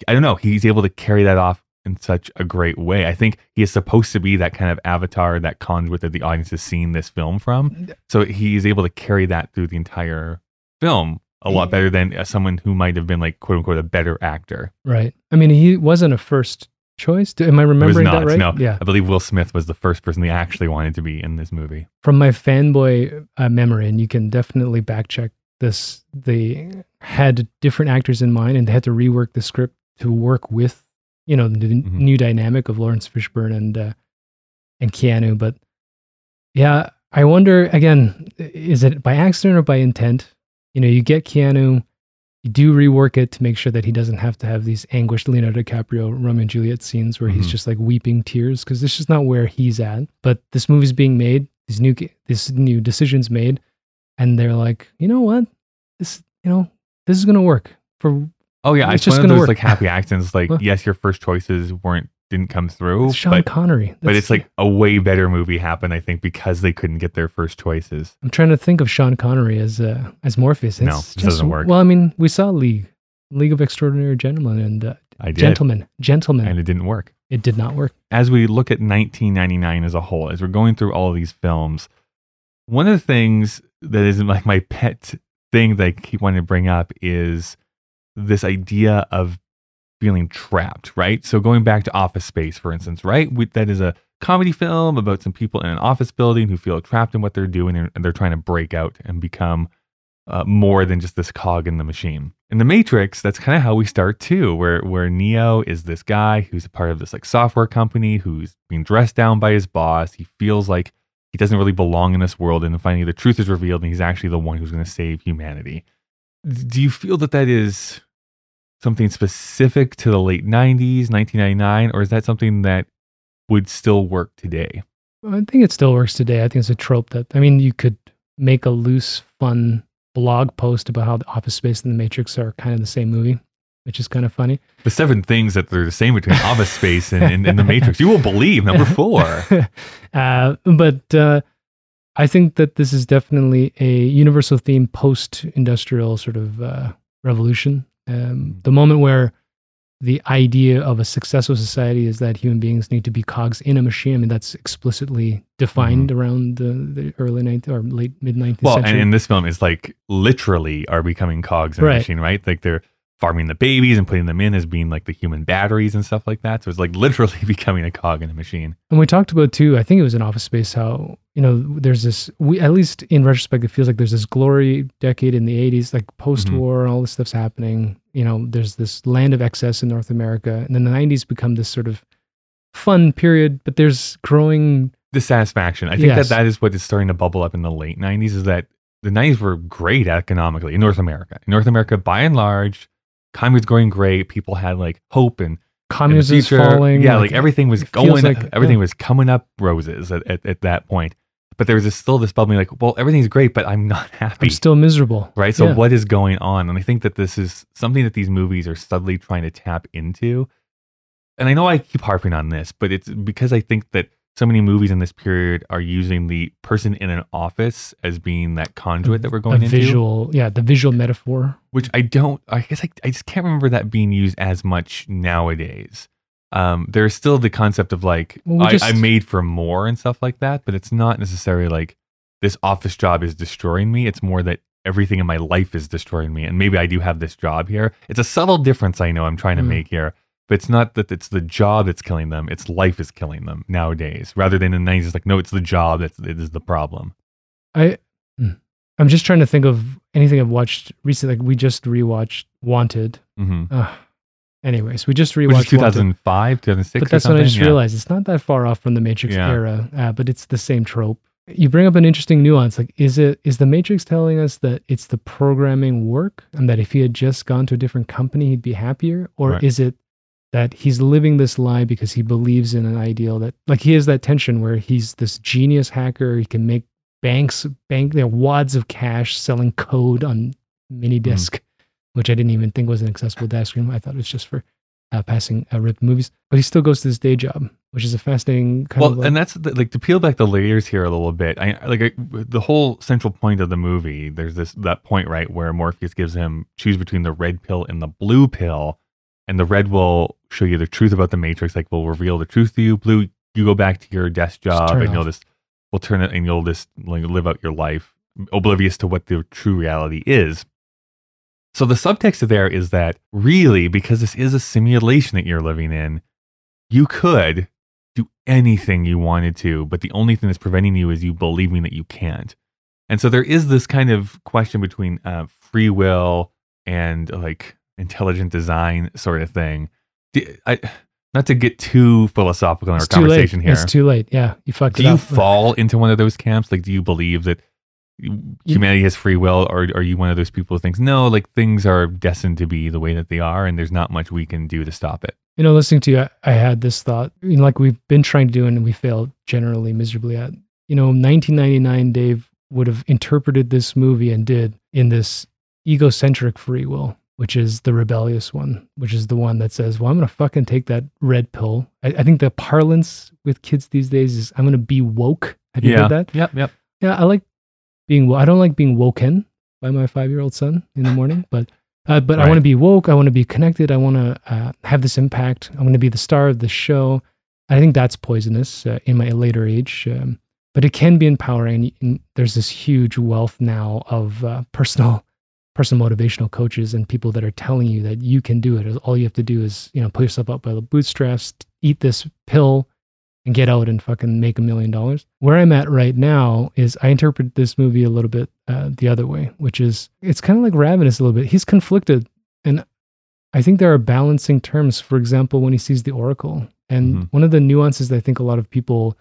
I don't know. He's able to carry that off in such a great way. I think he is supposed to be that kind of avatar, that conduit that the audience is seeing this film from. So he's able to carry that through the entire film a lot better than uh, someone who might have been like quote unquote a better actor. Right. I mean, he wasn't a first choice. Am I remembering not. that right? No, Yeah. I believe Will Smith was the first person they actually wanted to be in this movie. From my fanboy uh, memory, and you can definitely back check this, they had different actors in mind and they had to rework the script to work with, you know, the Mhm. new dynamic of Laurence Fishburne and, uh, and Keanu. But yeah, I wonder again, is it by accident or by intent? You know, you get Keanu, you do rework it to make sure that he doesn't have to have these anguished Leonardo DiCaprio Romeo and Juliet scenes where he's Mhm. just like weeping tears because this is not where he's at. But this movie's being made, these new this new decisions made, and they're like, you know what, this you know this is gonna work for Oh yeah, It's it's, just one of gonna those work. like happy accidents. Like <laughs> yes, your first choices weren't didn't come through, Sean but Connery. but it's like a way better movie happened. I think because they couldn't get their first choices. I'm trying to think of Sean Connery as uh, as Morpheus. No, It's it doesn't work. Well, I mean, we saw League, League of Extraordinary Gentlemen, and uh, I did, Gentlemen, Gentlemen. and it didn't work. it did not work. as we look at 1999 as a whole, as we're going through all of these films, one of the things that isn't like my pet thing that I keep wanting to bring up is this idea of feeling trapped, right? So going back to Office Space, for instance, right? We, that is a comedy film about some people in an office building who feel trapped in what they're doing and, they're trying to break out and become uh, more than just this cog in the machine. In the Matrix, that's kind of how we start too, where where Neo is this guy who's a part of this like software company who's being dressed down by his boss. He feels like he doesn't really belong in this world, and then finally the truth is revealed, and he's actually the one who's going to save humanity. Do you feel that that is something specific to the late '90s, 1999, or is that something that would still work today? I think it still works today. I think it's a trope that I mean, you could make a loose, fun blog post about how the Office Space and the Matrix are kind of the same movie, which is kind of funny. The seven things that they're the same between Office Space and, and, and the Matrix. You will believe number four. <laughs> uh, but uh, I think that this is definitely a universal theme post-industrial sort of uh, revolution. Um, the moment where the idea of a successful society is that human beings need to be cogs in a machine. I mean, that's explicitly defined around the, the early 19th or late mid 19th Well, and in this film, it's like literally are becoming cogs in Right. a machine, right? Like they're farming the babies and putting them in as being like the human batteries and stuff like that. So it's like <laughs> literally becoming a cog in a machine. And we talked about too, I think it was in Office Space, how, you know, there's this, we at least in retrospect, it feels like there's this glory decade in the 80s, like mm-hmm. post war, all this stuff's happening. You know, there's this land of excess in North America. And then the 90s become this sort of fun period, but there's growing, Dissatisfaction. I think Yes. that that is what is starting to bubble up in the late 90s is that the 90s were great economically in North America. In North America, by and large, economy was going great. People had like hope and communism is falling. Yeah, like, everything was going, like- everything yeah. was coming up roses at, at, at that point. But there was this, still this bubbling like, well, everything's great, but I'm not <laughs> happy. I'm still miserable. right? So Yeah. what is going on? And I think that this is something that these movies are subtly trying to tap into. And I know I keep harping on this, but it's because I think that so many movies in this period are using the person in an office as being that conduit that we're going a into, visual, yeah, the visual metaphor. which I don't. I guess I, I just can't remember that being used as much nowadays. Um, there's still the concept of like Well, we I, just- I'm made for more and stuff like that, but it's not necessarily like this office job is destroying me. It's more that everything in my life is destroying me, and maybe I do have this job here. It's a subtle difference I know I'm trying to Mm. make here, but it's not that it's the job that's killing them. It's life is killing them nowadays, rather than in the 90s. It's like no, it's the job that's it is the problem. I, hmm. I'm just trying to think of anything I've watched recently. Like we just rewatched Wanted. hmm Uh, anyways, we just Which rewatched is 2005, 2006. But or that's what I just Yeah. realized. It's not that far off from the Matrix Yeah. era, uh, but it's the same trope. You bring up an interesting nuance. Like, is it is the Matrix telling us that it's the programming work, and that if he had just gone to a different company, he'd be happier, or Right. is it that he's living this lie because he believes in an ideal that, like, he has that tension where he's this genius hacker, he can make banks bank their wads of cash selling code on mini Hmm. disk, which I didn't even think was an accessible data screen. I thought it was just for uh, passing uh, ripped movies, but he still goes to his day job, which is a fascinating kind well, of. Like, and that's the, like to peel back the layers here a little bit. I like I, the whole central point of the movie. There's this that point right where Morpheus gives him choose between the red pill and the blue pill, and the red will show you the truth about the Matrix. Like will reveal the truth to you. Blue, you go back to your desk job, and you'll just will turn it, and you'll just like live out your life oblivious to what the true reality is. So the subtext there is that really, because this is a simulation that you're living in, you could do anything you wanted to, but the only thing that's preventing you is you believing that you can't. And so there is this kind of question between uh, free will and like intelligent design sort of thing. I, not to get too philosophical in our It's late. conversation here. It's too late. Yeah, you fucked up. do you up. <laughs> fall into one of those camps? Like, do you believe that humanity has free will, or are you one of those people who thinks no, like things are destined to be the way that they are, and there's not much we can do to stop it? you know, listening to you, I, I had this thought, you know, like we've been trying to do and we failed generally miserably at. You know, 1999, Dave would have interpreted this movie and did in this egocentric free will, which is the rebellious one, which is the one that says, well, I'm going to fucking take that red pill. I, I think the parlance with kids these days is, I'm going to be woke. Have you yeah. heard that? Yep. Yep. Yeah, I like being. I don't like being woken by my five-year-old son in the morning, <laughs> but uh, but I want to be woke. I want to be connected. I want to uh, have this impact. I want to be the star of the show. I think that's poisonous uh, in my later age, um, but it can be empowering. And there's this huge wealth now of uh, personal, personal motivational coaches and people that are telling you that you can do it. All you have to do is you know pull yourself up by the bootstraps, eat this pill, and get out and fucking make a million dollars. Where I'm at right now is I interpret this movie a little bit uh, the other way, which is it's kind of like Ravenous a little bit. He's conflicted, and I think there are balancing terms. For example, when he sees the Oracle, and Mhm. one of the nuances that I think a lot of people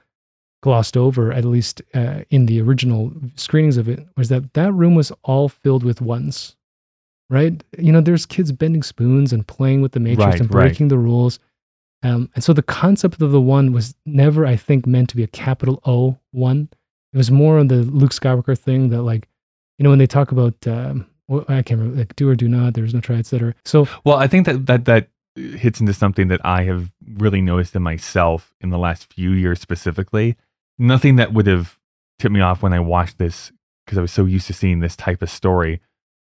glossed over, at least uh, in the original screenings of it, was that that room was all filled with ones. Right? You know, there's kids bending spoons and playing with the matrix Right, and right. breaking the rules. Um, and so the concept of the one was never, I think, meant to be a capital O one. It was more on the Luke Skywalker thing that, like, you know, when they talk about, um, well, I can't remember, like, do or do not, there's no try, etc. So, Well, I think that that that hits into something that I have really noticed in myself in the last few years specifically. Nothing that would have tipped me off when I watched this because I was so used to seeing this type of story.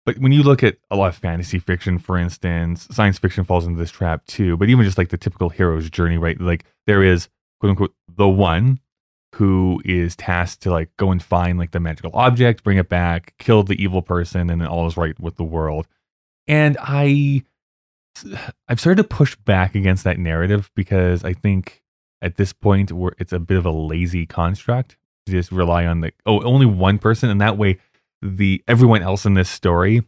But when you look at a lot of fantasy fiction, for instance, science fiction falls into this trap too. But even just like the typical hero's journey, right? Like there is quote unquote the one who is tasked to like go and find like the magical object, bring it back, kill the evil person, and then all is right with the world. And I I've started to push back against that narrative because I think at this point where it's a bit of a lazy construct to just rely on the oh only one person and that way the everyone else in this story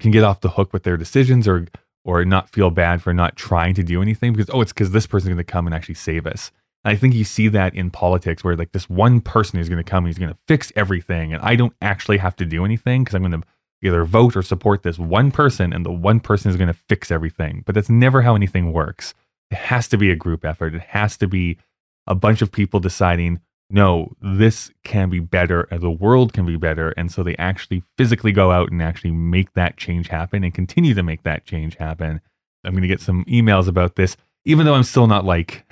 can get off the hook with their decisions or or not feel bad for not trying to do anything because oh it's because this person's going to come and actually save us. And I think you see that in politics where like this one person is going to come and he's going to fix everything and I don't actually have to do anything because I'm going to either vote or support this one person and the one person is going to fix everything. But that's never how anything works. It has to be a group effort. It has to be a bunch of people deciding, no, this can be better and the world can be better. And so they actually physically go out and actually make that change happen and continue to make that change happen. I'm going to get some emails about this, even though I'm still not like,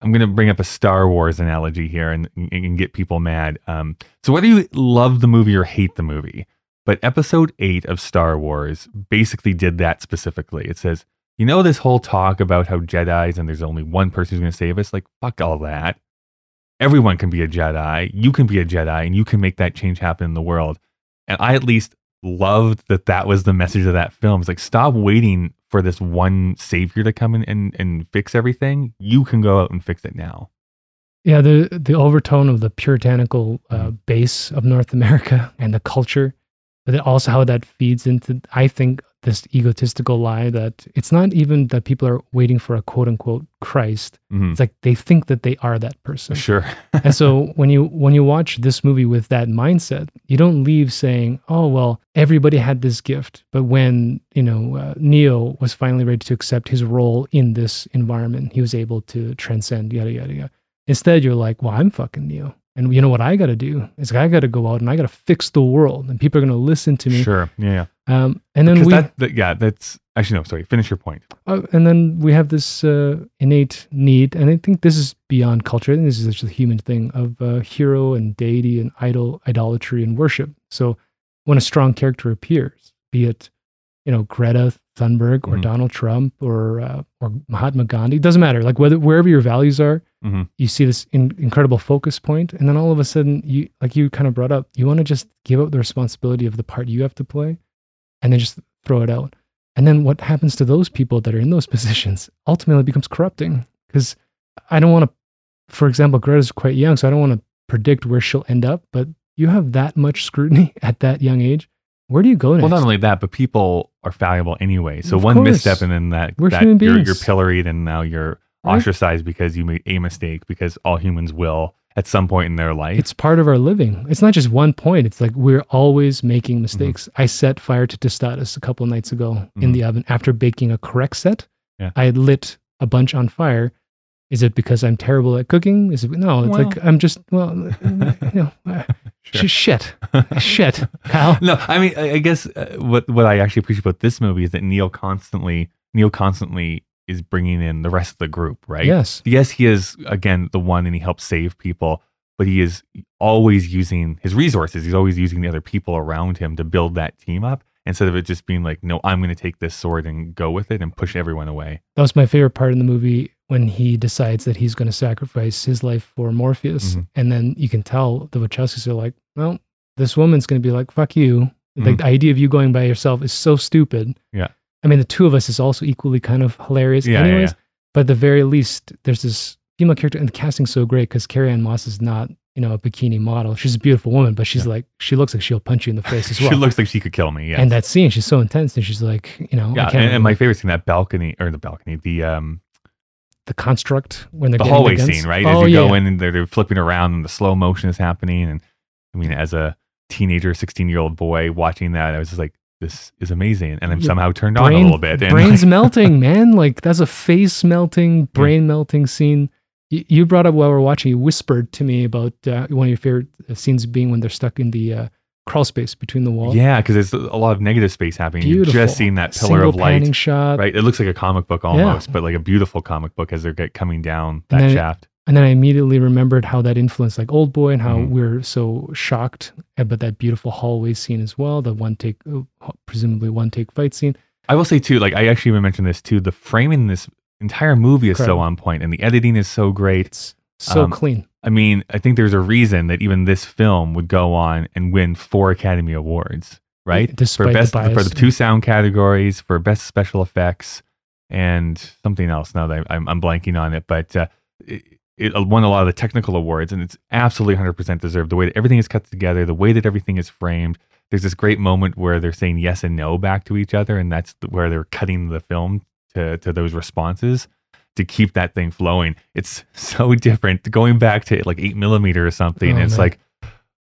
I'm going to bring up a Star Wars analogy here and, and get people mad. Um, so whether you love the movie or hate the movie, but episode eight of Star Wars basically did that specifically. It says, you know, this whole talk about how Jedi's and there's only one person who's going to save us, like, fuck all that. Everyone can be a Jedi. You can be a Jedi and you can make that change happen in the world. And I at least loved that that was the message of that film. It's like, stop waiting for this one savior to come in and, and fix everything. You can go out and fix it now. yeah, the the overtone of the puritanical uh, Mm-hmm. base of North America <laughs> and the culture, but also how that feeds into, I think, this egotistical lie that it's not even that people are waiting for a quote unquote Christ. Mhm. It's like they think that they are that person. Sure. <laughs> and so when you when you watch this movie with that mindset, you don't leave saying, "Oh well, everybody had this gift," but when you know uh, Neo was finally ready to accept his role in this environment, he was able to transcend yada yada yada. Instead, you're like, "Well, I'm fucking Neo." And you know what I got to do is I got to go out and I got to fix the world, and people are going to listen to me. Sure. Yeah. yeah. Um, and then Because we, that, that, yeah, that's actually, no, sorry, finish your point. uh, and then we have this uh, innate need, and I think this is beyond culture. I think this is just a human thing of uh, hero and deity and idol, idolatry and worship. So when a strong character appears, be it you know Greta Thunberg or Mhm. Donald Trump or uh, or Mahatma Gandhi, it doesn't matter. Like whether wherever your values are, Mhm. you see this in, incredible focus point, and then all of a sudden, you like you kind of brought up, you want to just give up the responsibility of the part you have to play and then just throw it out. And then what happens to those people that are in those <laughs> positions ultimately becomes corrupting because I don't want to, for example, Greta's quite young, so I don't want to predict where she'll end up, but you have that much scrutiny <laughs> at that young age. Where do you go next? Well, not only that, but people are fallible anyway. So Of one course. misstep and then that, We're that human you're, you're pilloried and now you're Right. ostracized because you made a mistake because all humans will at some point in their life. it's part of our living. It's not just one point. It's like we're always making mistakes. Mm-hmm. I set fire to tostadas a couple of nights ago in the oven after baking a correct set. Yeah. I lit a bunch on fire. Is it because I'm terrible at cooking? Is it no? It's like I'm just well, <laughs> you know, Sure. sh- shit, shit, <laughs> Kyle. no, I mean, I I guess uh, what what I actually appreciate about this movie is that Neo constantly Neo constantly is bringing in the rest of the group, right? Yes, Yes, he is again the one, and he helps save people, but he is always using his resources. He's always using the other people around him to build that team up instead of it just being like, no, I'm going to take this sword and go with it and push everyone away. that was my favorite part in the movie when he decides that he's going to sacrifice his life for Morpheus, Mhm. and then you can tell the Wachowskis are like, well, this woman's going to be like, fuck you. Mhm. Like the idea of you going by yourself is so stupid. Yeah. I mean, the two of us is also equally kind of hilarious, Yeah, yeah, anyways. yeah. But at the very least, there's this female character, and the casting's so great because Carrie-Anne Moss is not, you know, a bikini model. She's a beautiful woman, but she's Yeah. like, she looks like she'll punch you in the face as <laughs> well. she looks like she could kill me. Yeah. And that scene, she's so intense, and she's like, you know, yeah, and, and my favorite scene, that balcony or the balcony, the um, the construct when they're the hallway guns. scene, right? Oh, As you yeah. go in and they're, they're flipping around and the slow motion is happening. And I mean, as a teenager, 16 year old boy watching that, I was just like, this is amazing. And I'm Your somehow turned on a little bit. And brains <laughs> melting, man. Like that's a face melting, brain melting scene. You, you brought up while we are watching. You whispered to me about uh, one of your favorite scenes being when they're stuck in the uh, crawl space between the walls. yeah, because there's a lot of negative space happening. beautiful. You've just seen that pillar Single of light. shot. Right. It looks like a comic book almost, but like a beautiful comic book as they're get coming down And that then- shaft. And then I immediately remembered how that influenced like Old Boy and how Mhm. we're so shocked about that beautiful hallway scene as well. The one take, uh, presumably one take fight scene. I will say too, like I actually even mentioned this too. The framing in this entire movie is Incredible. so on point, and the editing is so great. It's so Um, clean. I mean, I think there's a reason that even this film would go on and win four Academy Awards, right? Despite for the best for the two sound categories, for best special effects, and something else. Now that I'm, I'm blanking on it, but uh, it, it won a lot of the technical awards, and it's absolutely 100% deserved. The way that everything is cut together, the way that everything is framed. There's this great moment where they're saying yes and no back to each other, and that's where they're cutting the film to to those responses to keep that thing flowing. It's so different going back to like eight millimeter or something. Oh, it's man. like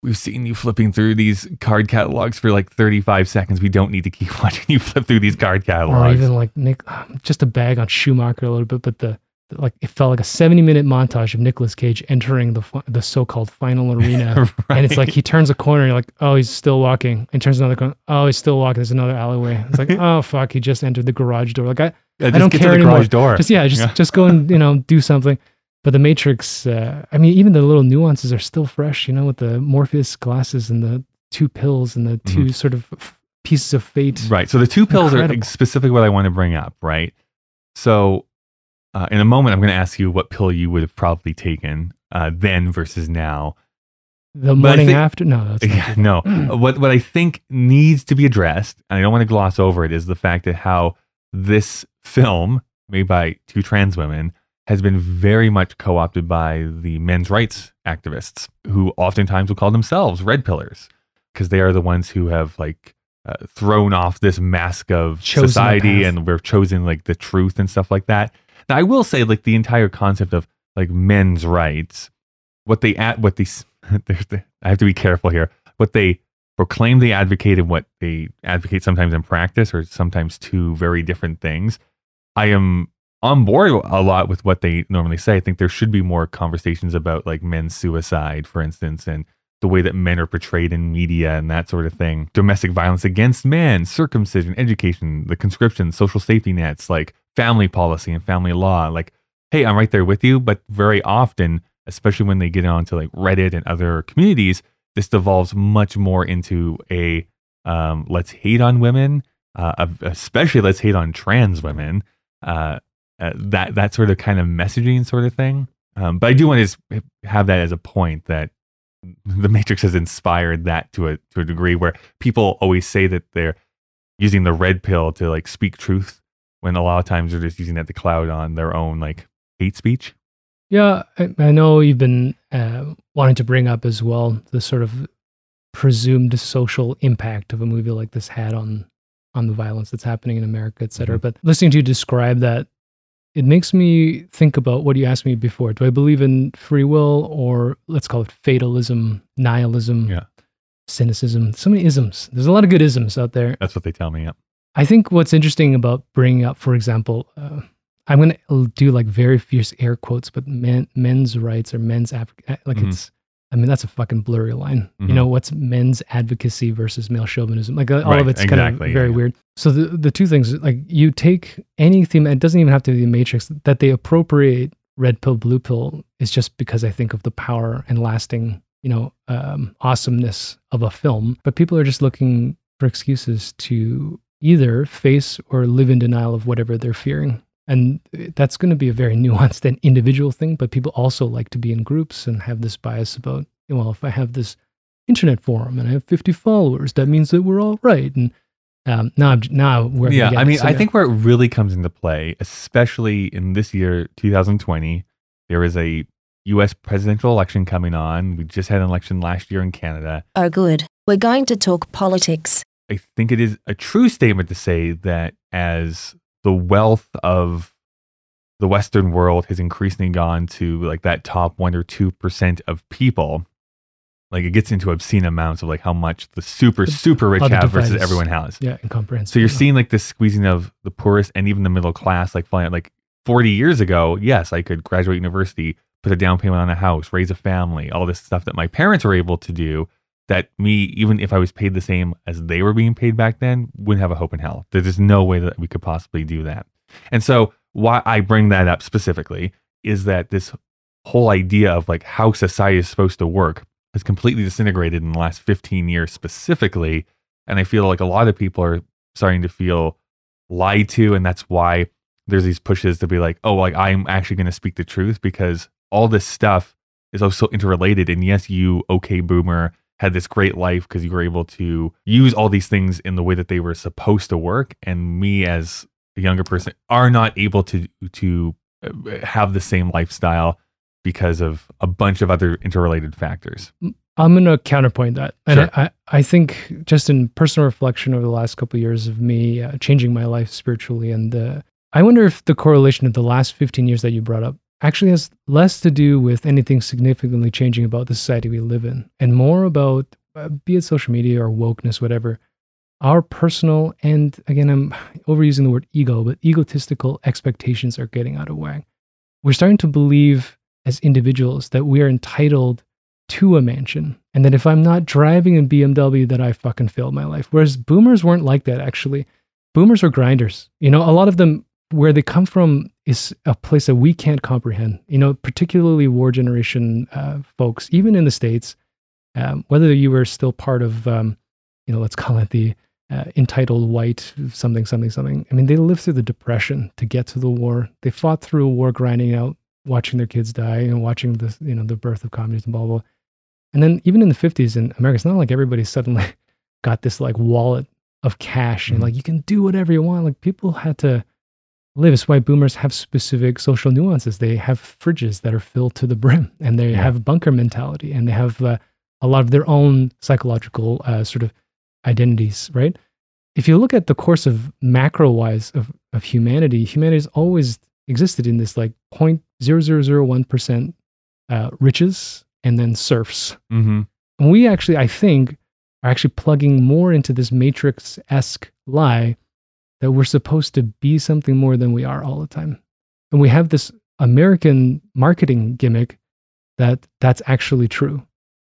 we've seen you flipping through these card catalogs for like 35 seconds. We don't need to keep <laughs> watching you flip through these card catalogs. or even like Nick, um, just a bag on Schumacher a little bit, but the the- like it felt like a 70 minute montage of Nicolas Cage entering the the so-called final arena, <laughs> and it's like he turns a corner, and you're like, oh, he's still walking, and turns another corner, oh, he's still walking. There's another alleyway. It's like, <laughs> oh fuck, he just entered the garage door. Like I, Yeah, I don't care anymore. garage door. just yeah, just Yeah. just go and <laughs> you know do something. But the Matrix, uh, I mean, even the little nuances are still fresh. You know, with the Morpheus glasses and the two pills and the 2 sort of pieces of fate. Mm-hmm. Right. So the two pills Incredible. are specifically what I want to bring up, right? So uh, in a moment, I'm going to ask you what pill you would have probably taken uh, then versus now. The morning think- after, no, Yeah, no. <clears throat> Uh, what what I think needs to be addressed, and I don't want to gloss over it, is the fact that how this film made by two trans women has been very much co-opted by the men's rights activists, who oftentimes will call themselves red pillers, because they are the ones who have like uh, thrown off this mask of Chosen society and we're chosen like the truth and stuff like that. Now, I will say, like the entire concept of like men's rights, what they at what these <laughs> the, I have to be careful here. What they proclaim they advocate and what they advocate sometimes in practice are sometimes two very different things. I am on board a lot with what they normally say. I think there should be more conversations about like men's suicide, for instance, and the way that men are portrayed in media and that sort of thing. Domestic violence against men, circumcision, education, the conscription, social safety nets, like family policy and family law. Like, hey, I'm right there with you. But very often, especially when they get onto like Reddit and other communities, this devolves much more into a um, let's hate on women, uh, especially let's hate on trans women. Uh, uh, that that sort of kind of messaging sort of thing. Um, but I do want to have that as a point that the Matrix has inspired that to a to a degree where people always say that they're using the red pill to like speak truth when a lot of times they're just using that to cloud on their own like hate speech. Yeah, I, I know you've been uh, wanting to bring up as well the sort of presumed social impact of a movie like this had on on the violence that's happening in America, et cetera. Mhm. But listening to you describe that, it makes me think about what you asked me before. Do I believe in free will or let's call it fatalism, nihilism, Yeah. cynicism? So many isms. There's a lot of good isms out there. That's what they tell me. Yeah. I think what's interesting about bringing up, for example, uh, I'm going to do like very fierce air quotes, but men, men's rights or men's uh, like Mhm. it's. I mean, that's a fucking blurry line. Mhm. You know, what's men's advocacy versus male chauvinism? Like uh, all Right, of it's exactly, kind of very yeah. weird. So the the two things, like you take any theme, it doesn't even have to be the Matrix. That they appropriate red pill, blue pill is just because I think of the power and lasting, you know, um, awesomeness of a film. But people are just looking for excuses to either face or live in denial of whatever they're fearing. And that's going to be a very <laughs> nuanced and individual thing. But people also like to be in groups and have this bias about, well, if I have this internet forum and I have 50 followers, that means that we're all right. And um, now, I'm, now we're yeah, I mean, so I think where it really comes into play, especially in this year, 2020, there is a U.S. presidential election coming on. We just had an election last year in Canada. Oh, good. We're going to talk politics. I think it is a true statement to say that as the wealth of the Western world has increasingly gone to like that top one or two percent of people, like it gets into obscene amounts of like how much the super super rich have versus everyone has. yeah, incomprehensible. So you're seeing like this squeezing of the poorest and even the middle class, like falling out. Like 40 years ago, yes, I could graduate university, put a down payment on a house, raise a family, all this stuff that my parents were able to do. That me, even if I was paid the same as they were being paid back then, wouldn't have a hope in hell. There's just no way that we could possibly do that. And so, why I bring that up specifically is that this whole idea of like how society is supposed to work has completely disintegrated in the last 15 years specifically. And I feel like a lot of people are starting to feel lied to. And that's why there's these pushes to be like, oh, like I'm actually going to speak the truth because all this stuff is also interrelated. And yes, you, okay, boomer, had this great life because you were able to use all these things in the way that they were supposed to work. And me, as a younger person, are not able to to uh, have the same lifestyle because of a bunch of other interrelated factors. I'm going to counterpoint that. And Sure. I, I, think just in personal reflection over the last couple of years of me uh, changing my life spiritually, and uh, I wonder if the correlation of the last 15 years that you brought up actually has less to do with anything significantly changing about the society we live in and more about, uh, be it social media or wokeness, whatever, our personal and again, I'm overusing the word ego, but egotistical expectations are getting out of whack. We're starting to believe as individuals that we are entitled to a mansion and that if I'm not driving a BMW that I fucking failed my life. Whereas boomers weren't like that actually. Boomers were grinders. You know, a lot of them where they come from is a place that we can't comprehend. You know, particularly war generation uh, folks, even in the states, um, whether you were still part of, um, you know, let's call it the uh, entitled white something something something. I mean, they lived through the depression to get to the war. They fought through a war, grinding out, watching their kids die, and watching the you know the birth of communism, blah blah. blah. And then even in the 50s in America, it's not like everybody suddenly <laughs> got this like wallet of cash and Mhm. like you can do whatever you want. Like people had to live. It's why boomers have specific social nuances. They have fridges that are filled to the brim and they Yeah. have bunker mentality and they have uh, a lot of their own psychological uh, sort of identities, right? If you look at the course of macro wise of, of humanity, humanity has always existed in this like 0.0001% uh, riches and then serfs. Mm-hmm. And we actually, I think, are actually plugging more into this matrix esque lie that we're supposed to be something more than we are all the time. And we have this American marketing gimmick that that's actually true.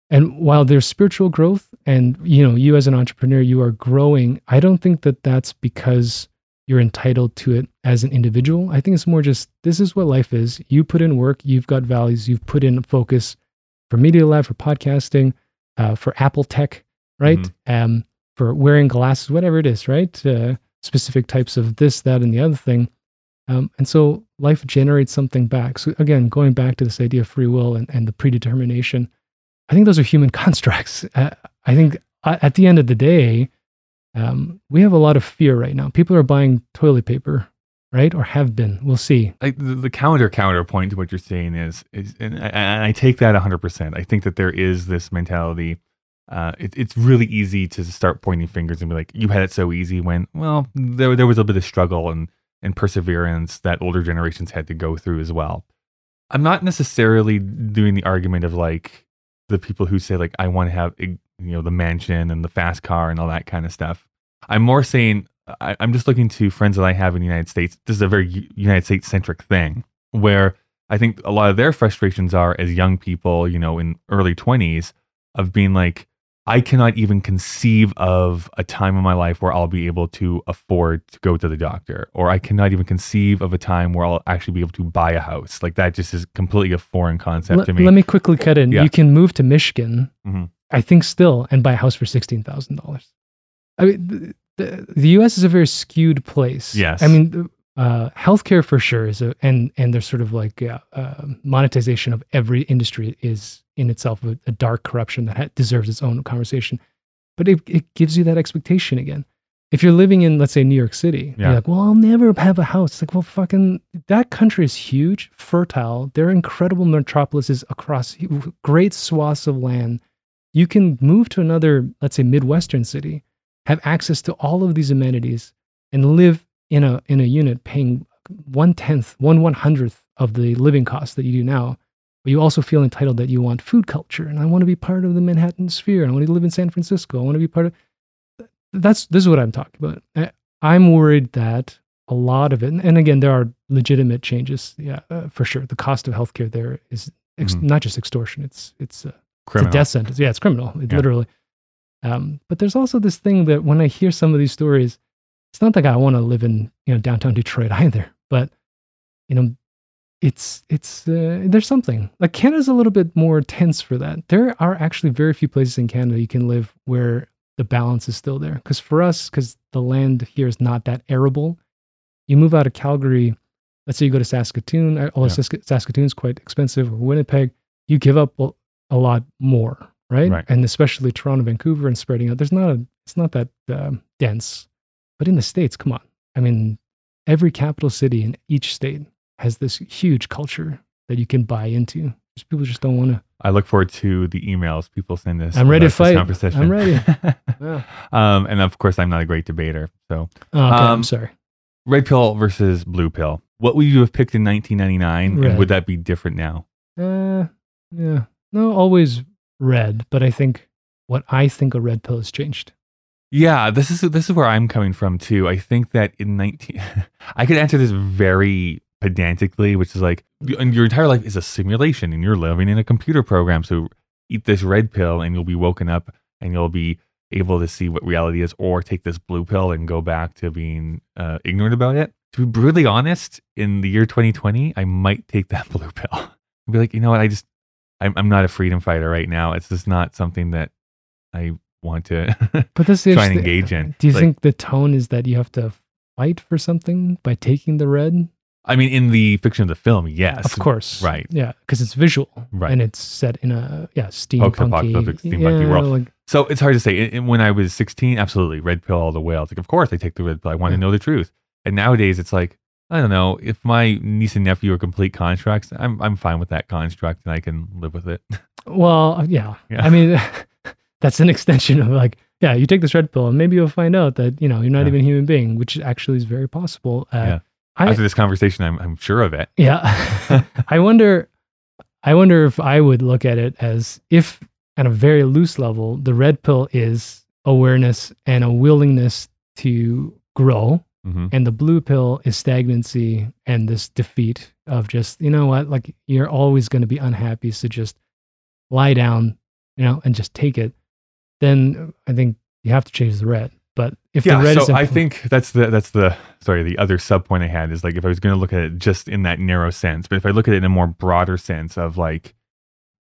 And while there's spiritual growth and you know, you as an entrepreneur, you are growing, I don't think that that's because you're entitled to it as an individual. I think it's more just this is what life is. You put in work, you've got values, you've put in focus for Media Lab, for podcasting, uh, for Apple Tech, right? Um, for wearing glasses, whatever it is, right? Uh, specific types of this, that, and the other thing. Um, and so life generates something back. So again, going back to this idea of free will and, and the predetermination, I think those are human <laughs> constructs. Uh, I think at the end of the day, Um, we have a lot of fear right now. People are buying toilet paper, right? Or have been. We'll see. like the, the counter counterpoint to what you're saying is is and I, and I take that 100% i think that there is this mentality uh, it, it's really easy to start pointing fingers and be like you had it so easy when well there, there was a bit of struggle and and perseverance that older generations had to go through as well i'm not necessarily doing the argument of like the people who say like i want to have you know the mansion and the fast car and all that kind of stuff i'm more saying I, I'm just looking to friends that I have in the United States. This is a very United States centric thing where I think a lot of their frustrations are as young people, you know, in early 20s, of being like, I cannot even conceive of a time in my life where I'll be able to afford to go to the doctor, or I cannot even conceive of a time where I'll actually be able to buy a house. Like that just is completely a foreign concept Let- to me. Let me quickly cut in. Yeah. You can move to Michigan, Mhm. I think, still, and buy a house for sixteen thousand dollars. I mean, the, the, the U.S. is a very skewed place. Yes. I mean, uh, healthcare for sure is a, and and there's sort of like uh, uh, monetization of every industry is in itself a, a dark corruption that ha- deserves its own conversation. But it, it gives you that expectation again. If you're living in, let's say, New York City, Yeah. you're like, well, I'll never have a house. It's like, well, fucking, that country is huge, fertile. There are incredible metropolises across great swaths of land. You can move to another, let's say, Midwestern city, have access to all of these amenities, and live in a in a unit paying one tenth, one one hundredth of the living costs that you do now. But you also feel entitled that you want food culture, and I want to be part of the Manhattan sphere, and I want to live in San Francisco. I want to be part of. That's this is what I'm talking about. I, I'm worried that a lot of it, and, and again, there are legitimate changes, yeah, uh, for sure. The cost of healthcare there is ex- Mhm. not just extortion; it's it's uh, it's a death sentence. Yeah, it's criminal, it- Yeah. literally. Um, but there's also this thing that when I hear some of these stories, it's not like I want to live in you know downtown Detroit <laughs> either. But you know, it's it's uh, there's something like Canada's a little bit more tense for that. There are actually very few places in Canada you can live where the balance is still there. Because for us, because the land here is not that arable, you move out of Calgary. Let's say you go to Saskatoon, uh, although Yeah. Sask- Saskatoon's quite expensive, or Winnipeg, you give up a, lot more, right? Right. And especially Toronto, Vancouver, and spreading out. There's not a, it's not that um, dense. But in the states, come on. I mean, every capital city in each state has this huge culture that you can buy into. Just people just don't want to. I look forward to the emails people send us. I'm ready to fight. conversation. I'm ready. <laughs> Yeah. um, and of course, I'm not a great debater. So, Oh, okay, Um, I'm sorry. red pill versus blue pill. What would you have picked in 1999, Red. and would that be different now? Uh, yeah. No, always red, but I think what I think a red pill has changed. Yeah, this is this is where I'm coming from too. I think that in 19, <laughs> I could answer this very pedantically, which is like, and your entire life is a simulation, and you're living in a computer program. So eat this red pill, and you'll be woken up, and you'll be able to see what reality is, or take this blue pill and go back to being uh, ignorant about it. To be brutally honest, in the year 2020, I might take that <laughs> blue pill. I'd be like, you know what? I just, I'm, I'm not a freedom fighter right now. It's just not something that I want to <laughs> But this is try and engage in. Do you Like, think the tone is that you have to fight for something by taking the red? I mean, in the fiction of the film, yes, Of course, right. Yeah, because it's visual, Right. And it's set in a yeah steampunky, steampunky yeah, world. Like, So it's hard to say. I- I- when I was 16, absolutely, red pill all the way. I was like, of course I take the red pill. I want Yeah. to know the truth. And nowadays, it's like, I don't know. If my niece and nephew are complete constructs, I'm I'm fine with that construct, and I can live with it. <laughs> well, yeah. Yeah. I mean, <laughs> that's an extension of like, yeah, you take this red pill, and maybe you'll find out that you know you're not even a human being, which actually is very possible. Uh, Yeah. I, After this conversation, I'm I'm sure of it. Yeah. <laughs> <laughs> I wonder I wonder if I would look at it as if at a very loose level, the red pill is awareness and a willingness to grow. hmm And the blue pill is stagnancy and this defeat of just, you know what, like you're always going to be unhappy. So just lie down, you know, and just take it. Then I think you have to change the red. But if Yeah. the red So I think that's the that's the sorry the other sub point I had is like if I was going to look at it just in that narrow sense, but if I look at it in a more broader sense of like,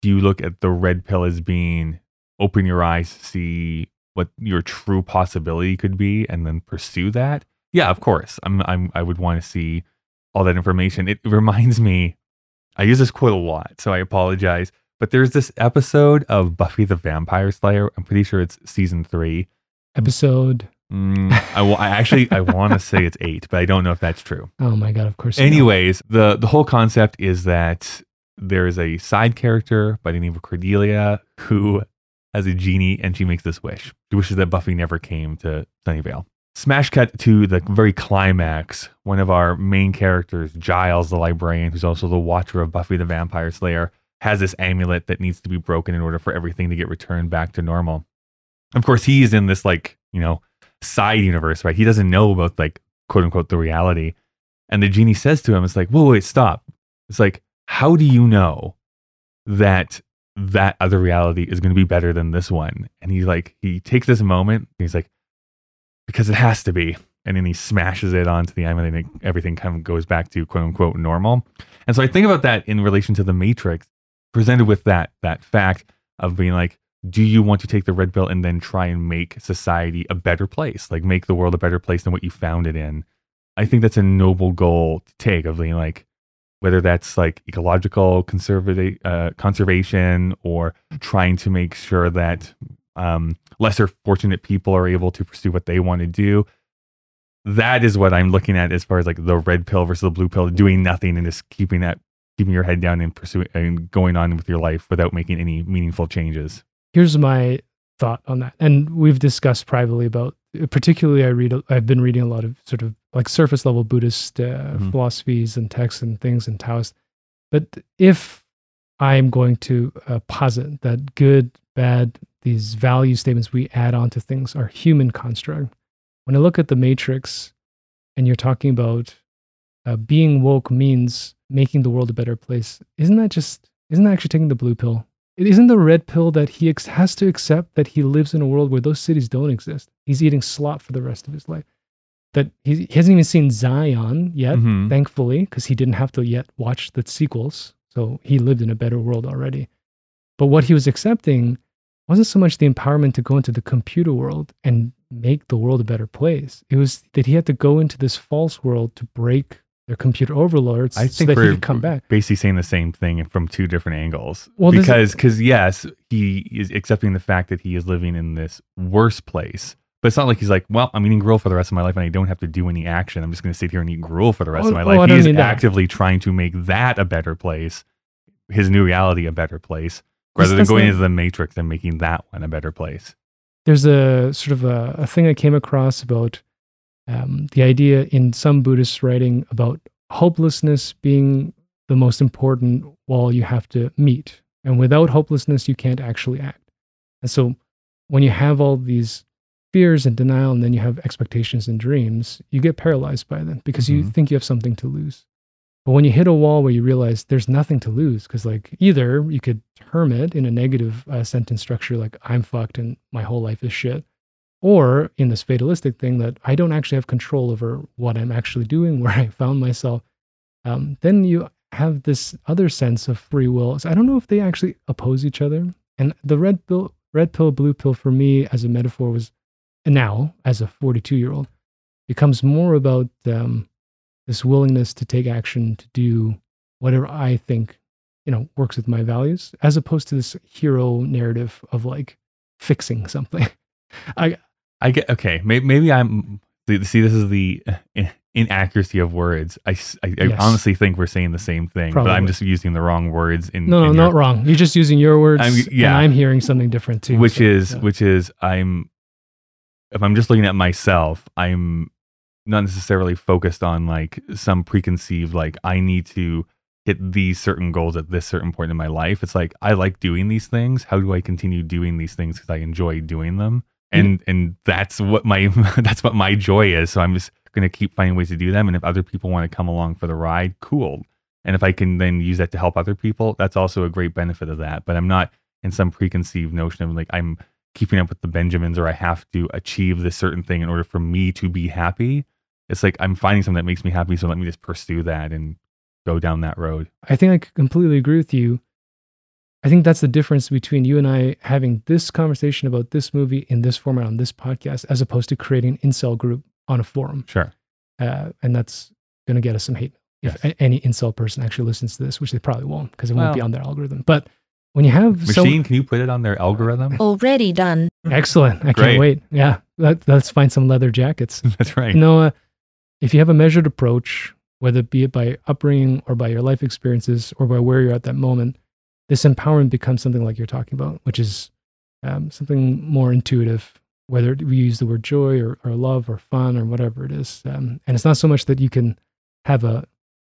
do you look at the red pill as being open your eyes to see what your true possibility could be and then pursue that? Yeah, of course. I'm I'm I would want to see all that information. It reminds me, I use this quote a lot, so I apologize. But there's this episode of Buffy the Vampire Slayer. I'm pretty sure it's season three episode Mm, I, actually I want to say it's eight, but I don't know if that's true. <laughs> Oh my god! Of course. Anyways, the the whole concept is that there is a side character by the name of Cordelia who has a genie, and she makes this wish. She wishes that Buffy never came to Sunnydale. Smash cut to the very climax. One of our main characters, Giles, the librarian, who's also the watcher of Buffy the Vampire Slayer, has this amulet that needs to be broken in order for everything to get returned back to normal. Of course, he is in this like you know side universe, right? He doesn't know about like quote unquote the reality. And the genie says to him, "It's like, whoa, wait, stop." It's like, how do you know that that other reality is going to be better than this one? And he's like, he takes this moment. And he's like, because it has to be. And then he smashes it onto the amulet, and everything kind of goes back to quote unquote normal. And so I think about that in relation to the Matrix, presented with that that fact of being like, do you want to take the red pill and then try and make society a better place, like make the world a better place than what you found it in? I think that's a noble goal to take of being like, whether that's like ecological conservative uh, conservation or trying to make sure that um, lesser fortunate people are able to pursue what they want to do. That is what I'm looking at as far as like the red pill versus the blue pill, doing nothing and just keeping that keeping your head down and pursuing and going on with your life without making any meaningful changes. Here's my thought on that. And we've discussed privately about particularly i read i've been reading a lot of sort of like surface level buddhist uh, Mhm. philosophies and texts and things and taoist. But if i'm going to uh, posit that good bad these value statements we add on to things are human construct when i look at the matrix and you're talking about uh, being woke means making the world a better place isn't that just isn't that actually taking the blue pill it isn't the red pill that he ex- has to accept that he lives in a world where those cities don't exist. He's eating slop for the rest of his life. That he, he hasn't even seen Zion yet, Mhm. thankfully, because he didn't have to yet watch the sequels. So he lived in a better world already. But what he was accepting wasn't so much the empowerment to go into the computer world and make the world a better place. It was that he had to go into this false world to break their computer overlords I so think that he we're come back. basically saying the same thing from two different angles. Well, because because yes, he is accepting the fact that he is living in this worse place. But it's not like he's like, well, I'm eating gruel for the rest of my life and I don't have to do any action. I'm just going to sit here and eat gruel for the rest Oh, of my oh, life. He's mean that. actively trying to make that a better place, his new reality a better place, rather than going into the matrix and making that one a better place. there's a sort of a, a thing I came across about um, the idea in some Buddhist writing about hopelessness being the most important wall you have to meet. And without hopelessness, you can't actually act. And so when you have all these fears and denial, and then you have expectations and dreams, you get paralyzed by them because you Mhm. think you have something to lose. But when you hit a wall where you realize there's nothing to lose, because like either you could term it in a negative uh, sentence structure, like I'm fucked and my whole life is shit, or in this fatalistic thing that I don't actually have control over what I'm actually doing, <laughs> where I found myself, um, then you have this other sense of free will. So I don't know if they actually oppose each other. And the red pill, red pill, blue pill for me as a metaphor was now as a 42 year old becomes more about um, this willingness to take action to do whatever I think you know works with my values, as opposed to this hero narrative of like fixing something. <laughs> I I get okay. Maybe, maybe I'm see. This is the uh, inaccuracy of words. I Yes. honestly think we're saying the same thing, but I'm just using the wrong words. In no, no, in not your- wrong. You're just using your words, I'm- yeah. and I'm hearing something different too. which so, is yeah. which is I'm if I'm just looking at myself, I'm not necessarily focused on like some preconceived like I need to hit these certain goals at this certain point in my life. It's like I like doing these things. How do I continue doing these things because I enjoy doing them? And and that's what my <laughs> that's what my joy is. So I'm just going to keep finding ways to do them. And if other people want to come along for the ride, cool. And if I can then use that to help other people, that's also a great benefit of that. But I'm not in some preconceived notion of like I'm keeping up with the Benjamins or I have to achieve this certain thing in order for me to be happy. It's like I'm finding something that makes me happy, so let me just pursue that and go down that road. I think i completely agree with you. I think that's the difference between you and I having this conversation about this movie in this format on this podcast, as opposed to creating an incel group on a forum. Sure. Uh, and that's going to get us some hate if Yes. a- any incel person actually listens to this, which they probably won't because it won't be on their algorithm. But when you have Machine, can you put it on their algorithm? Already done. Excellent. I Great. can't wait. Yeah. let, let's find some leather jackets. <laughs> That's right. You know, uh, if you have a measured approach, whether it be it by upbringing or by your life experiences or by where you're at that moment, this empowerment becomes something like you're talking about, which is um, something more intuitive, whether we use the word joy or, or love or fun or whatever it is. Um, and it's not so much that you can have a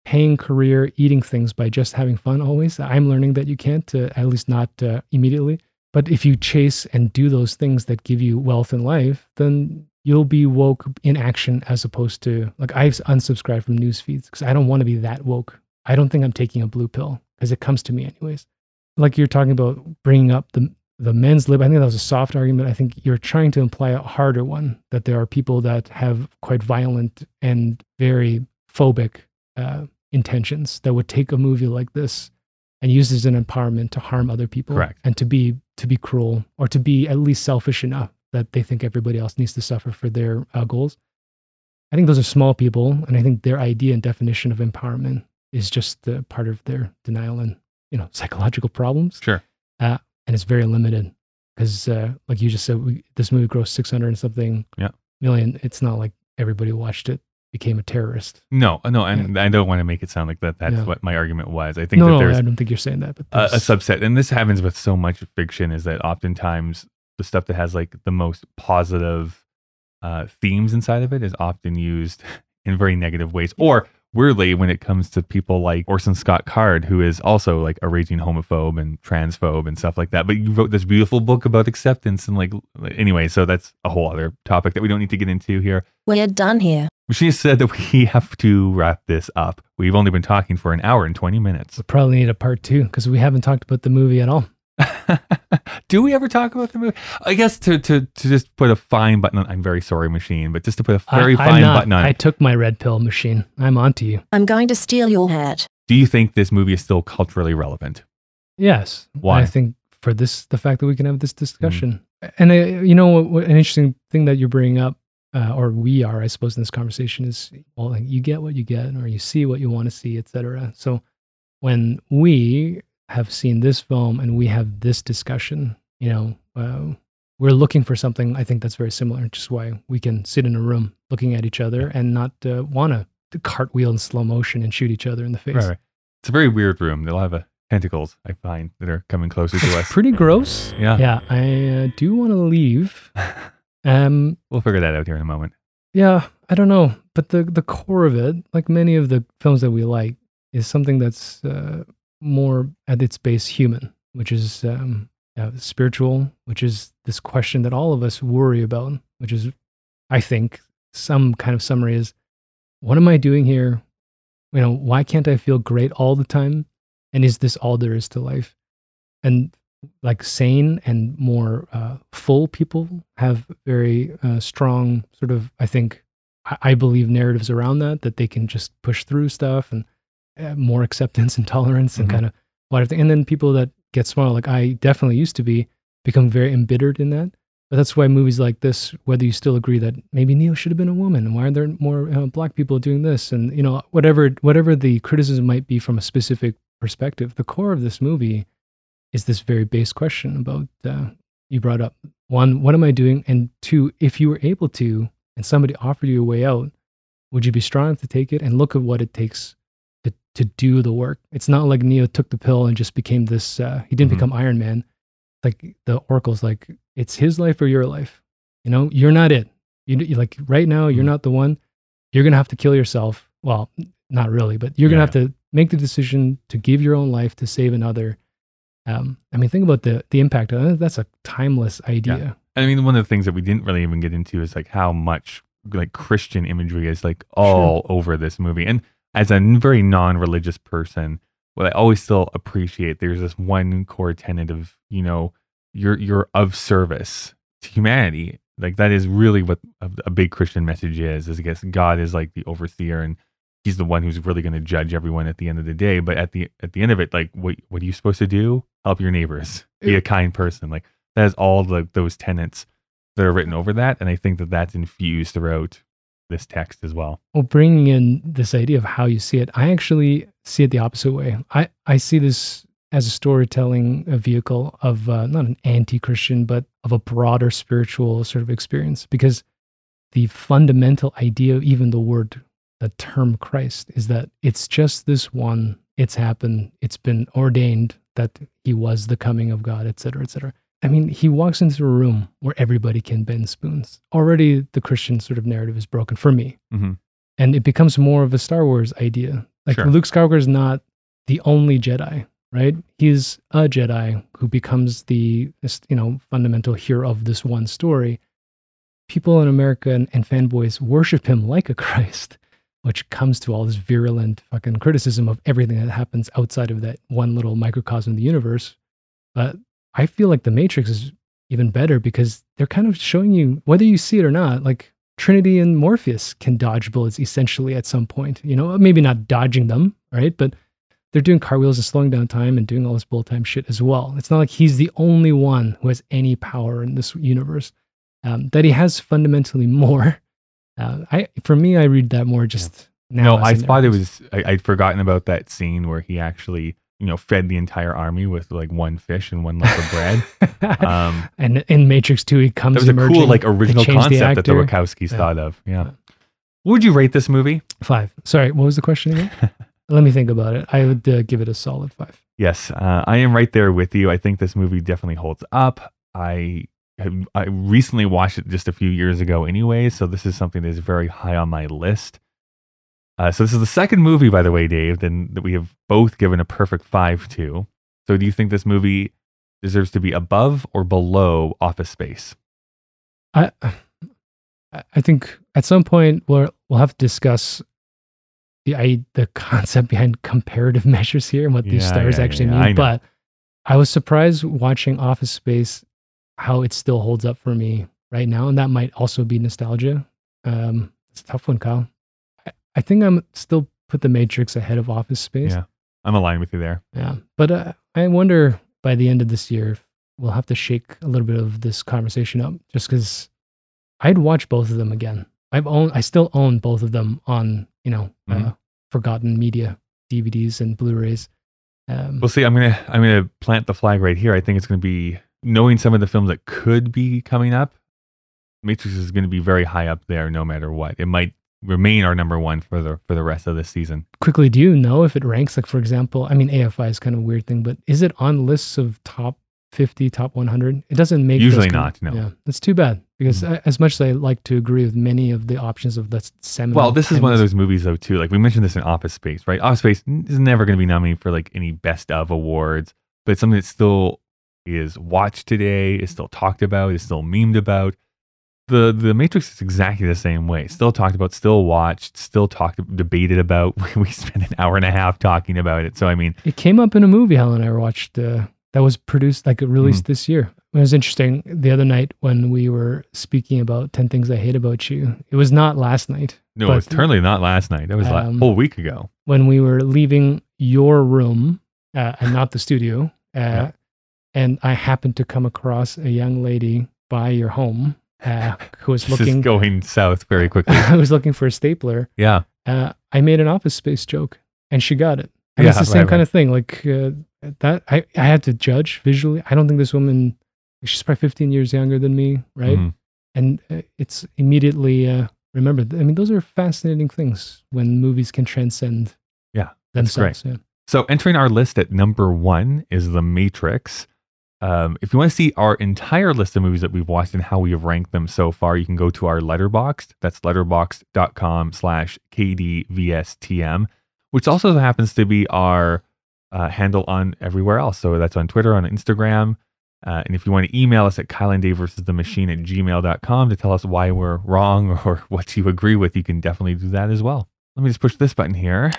paying career eating things by just having fun always. I'm learning that you can't, uh, at least not uh, immediately. But if you chase and do those things that give you wealth in life, then you'll be woke in action as opposed to like I've unsubscribed from news feeds because I don't want to be that woke. I don't think I'm taking a blue pill because it comes to me anyways. Like you're talking about bringing up the the men's lib. I think that was a soft argument. I think you're trying to imply a harder one that there are people that have quite violent and very phobic uh, intentions that would take a movie like this and use it as an empowerment to harm other people Correct. and to be to be cruel or to be at least selfish enough that they think everybody else needs to suffer for their uh, goals. I think those are small people, and I think their idea and definition of empowerment is just uh, part of their denial and you know psychological problems, Sure. uh, and it's very limited because, uh, like you just said, we, this movie grossed six hundred and something Yeah. million. It's not like everybody watched it became a terrorist. No, no, and I don't want to make it sound like that. That's Yeah. what my argument was. I think No, that no, there's I don't think you're saying that, but a, a subset, and this happens with so much fiction, is that oftentimes the stuff that has like the most positive uh, themes inside of it is often used <laughs> in very negative ways, or weirdly, when it comes to people like Orson Scott Card, who is also like a raging homophobe and transphobe and stuff like that. But you wrote this beautiful book about acceptance and like anyway, so that's a whole other topic that we don't need to get into here. We're done here. She said that we <laughs> have to wrap this up. We've only been talking for an hour and 20 minutes. we probably need a part two because we haven't talked about the movie at all. <laughs> Do we ever talk about the movie? I guess to, to, to just put a fine button on, I'm very sorry, machine, but just to put a very I, fine not- button on I took my red pill machine. I'm onto you. I'm going to steal your hat. Do you think this movie is still culturally relevant? Yes. Why? I think for this, the fact that we can have this discussion, and uh, you know, what, what, an interesting thing that you're bringing up, uh, or we are, I suppose, in this conversation is, well, like, you get what you get, or you see what you want to see, etc. So when we have seen this film and we have this discussion, you know, uh, we're looking for something. I think that's very similar, which is why we can sit in a room looking at each other and not uh, want to cartwheel in slow motion and shoot each other in the face. Right, right. It's a very weird room. They'll have a tentacles, I find, that are coming closer to us. Pretty gross. Yeah. Yeah, I uh, do want to leave. <laughs> Um, We'll figure that out here in a moment. yeah, I don't know, but the the core of it, like many of the films that we like, is something that's uh, more at its base human, which is um, uh, spiritual, which is this question that all of us worry about, which is, I think, some kind of summary is, what am I doing here? You know, why can't I feel great all the time? And is this all there is to life? And like sane and more uh, full people have very uh, strong sort of i think I, I believe narratives around that that they can just push through stuff and more acceptance and tolerance and Mhm. kind of whatever and then people that get smaller like i definitely used to be become very embittered in that. But that's why movies like this whether you still agree that maybe neo should have been a woman and why are there more uh, black people doing this? And you know whatever whatever the criticism might be from a specific perspective the core of this movie is this very base question about uh, you brought up one what am i doing? And two if you were able to and somebody offered you a way out would you be strong enough to take it? And look at what it takes to, do the work it's not like neo took the pill and just became this uh, he didn't Mhm. become iron man like the oracle's like it's his life or your life you know you're not it you like right now you're Mhm. not the one you're gonna have to kill yourself well not really but you're gonna have to make the decision to give your own life to save another um, I mean, think about the the impact. Uh, That's a timeless idea. Yeah, I mean, one of the things that we didn't really even get into is like how much like Christian imagery is like all over this movie. And as a very non-religious person, what I always still appreciate there's this one core tenet of you know you're you're of service to humanity. Like that is really what a, a big Christian message is. Is I guess God is like the overseer and he's the one who's really going to judge everyone at the end of the day. But at the at the end of it, like what what are you supposed to do? Help your neighbors. Be a kind person. Like that is all the those tenets that are written over that, and I think that that's infused throughout this text as well. Well, bringing in this idea of how you see it, I actually see it the opposite way. I I see this as a storytelling a vehicle of uh, not an anti-Christian, but of a broader spiritual sort of experience. Because the fundamental idea, even the word, the term Christ, is that it's just this one. It's happened. It's been ordained that he was the coming of God, et cetera, et cetera. I mean, he walks into a room where everybody can bend spoons. Already, the Christian sort of narrative is broken for me, hmm and it becomes more of a Star Wars idea. Like Sure. Luke Skywalker is not the only Jedi, right? He's a Jedi who becomes the you know fundamental hero of this one story. People in America and, and fanboys worship him like a <laughs> Christ, which comes to all this virulent fucking criticism of everything that happens outside of that one little microcosm of the universe. But I feel like the Matrix is even better because they're kind of showing you whether you see it or not, like Trinity and Morpheus can dodge bullets essentially at some point. You know, maybe not dodging them, right? But they're doing car wheels and slowing down time and doing all this bullet time shit as well. It's not like he's the only one who has any power in this universe. Um, that he has fundamentally <laughs> more. Uh, I for me, I read that more just now. No, I thought it was. I, I'd forgotten about that scene where he actually, you know, fed the entire army with like one fish and one loaf of bread. <laughs> Um, and in Matrix Two, he comes. that was a cool, like original concept that the. Wachowskis Yeah. thought of. Yeah. Yeah. What would you rate this movie? Five. Sorry, what was the question again? <laughs> Let me think about it. I would uh, give it a solid five. Yes, uh, I am right there with you. I think this movie definitely holds up. I I recently watched it just a few years ago, anyway, so this is something that is very high on my list. Uh, so this is the second movie, by the way, Dave, then that we have both given a perfect five to. So do you think this movie deserves to be above or below Office Space? I I think at some point we'll we'll have to discuss the I, the concept behind comparative <laughs> measures here and what these Yeah, stars yeah, actually yeah, mean. I. But I was surprised watching Office Space how it still holds up for me right now, and that might also be nostalgia. Um, it's a tough one, Kyle. I, think I'm still put the Matrix ahead of Office Space. Yeah, I'm aligned with you there. Yeah. But uh, I wonder by the end of this year, we'll have to shake a little bit of this conversation up just because I'd watch both of them again. I've owned, I still own both of them on, you know, uh, Mhm. forgotten media DVDs and Blu-rays. Um, We'll see. I'm gonna I'm gonna plant the flag right here. I think it's gonna be knowing some of the films that could be coming up. Matrix is gonna be very high up there, no matter what. It might remain our number one for the for the rest of this season. quickly, do you know if it ranks, like, for example, I mean, AFI is kind of a weird thing, but is it on lists of top 50, top 100? It doesn't make Usually not, no. Yeah. That's too bad because Mm. I, as much as I like to agree with many of the options of the seminal. Well, this is one of those movies though too. Like we mentioned this in Office Space, right? Office Space is never going to be nominated for like any best of awards, but it's something that still is watched today, is still talked about, is still memed about. The the Matrix is exactly the same way. Still talked about, still watched, still talked debated about. <laughs> We spent an hour and a half talking about it. So I mean, It came up in a movie Helen and I watched uh, that was produced like Mm-hmm. released this year. It was interesting the other night when we were speaking about 10 things I hate about you. It was not last night. no, but it's certainly not last night. That was like a Um, whole week ago. when we were leaving your room uh, and not the studio. Uh, Yeah. And I happened to come across a young lady by your home uh, who was This looking is going south very <laughs> quickly. I was looking for a stapler. yeah, Uh, I made an office space joke and she got it. And Yeah, it's the same right, kind right. of thing. Like uh, that, I, I had to judge visually. I don't think this woman, she's probably 15 years younger than me, right? Mhm. And uh, it's immediately, uh, remember, I mean, those are fascinating things when movies can transcend Yeah, that's great. Yeah. So entering our list at number one is The Matrix. Um, if you want to see our entire list of movies that we've watched and how we have ranked them so far, you can go to our letterboxd. That's letterboxd.com slash KDVSTM, which also happens to be our uh, handle on everywhere else. So that's on Twitter, on Instagram. Uh, and if you want to email us at Kyle machine at gmail.com to tell us why we're wrong <laughs> or what you agree with, you can definitely do that as well. Let me just push this button here.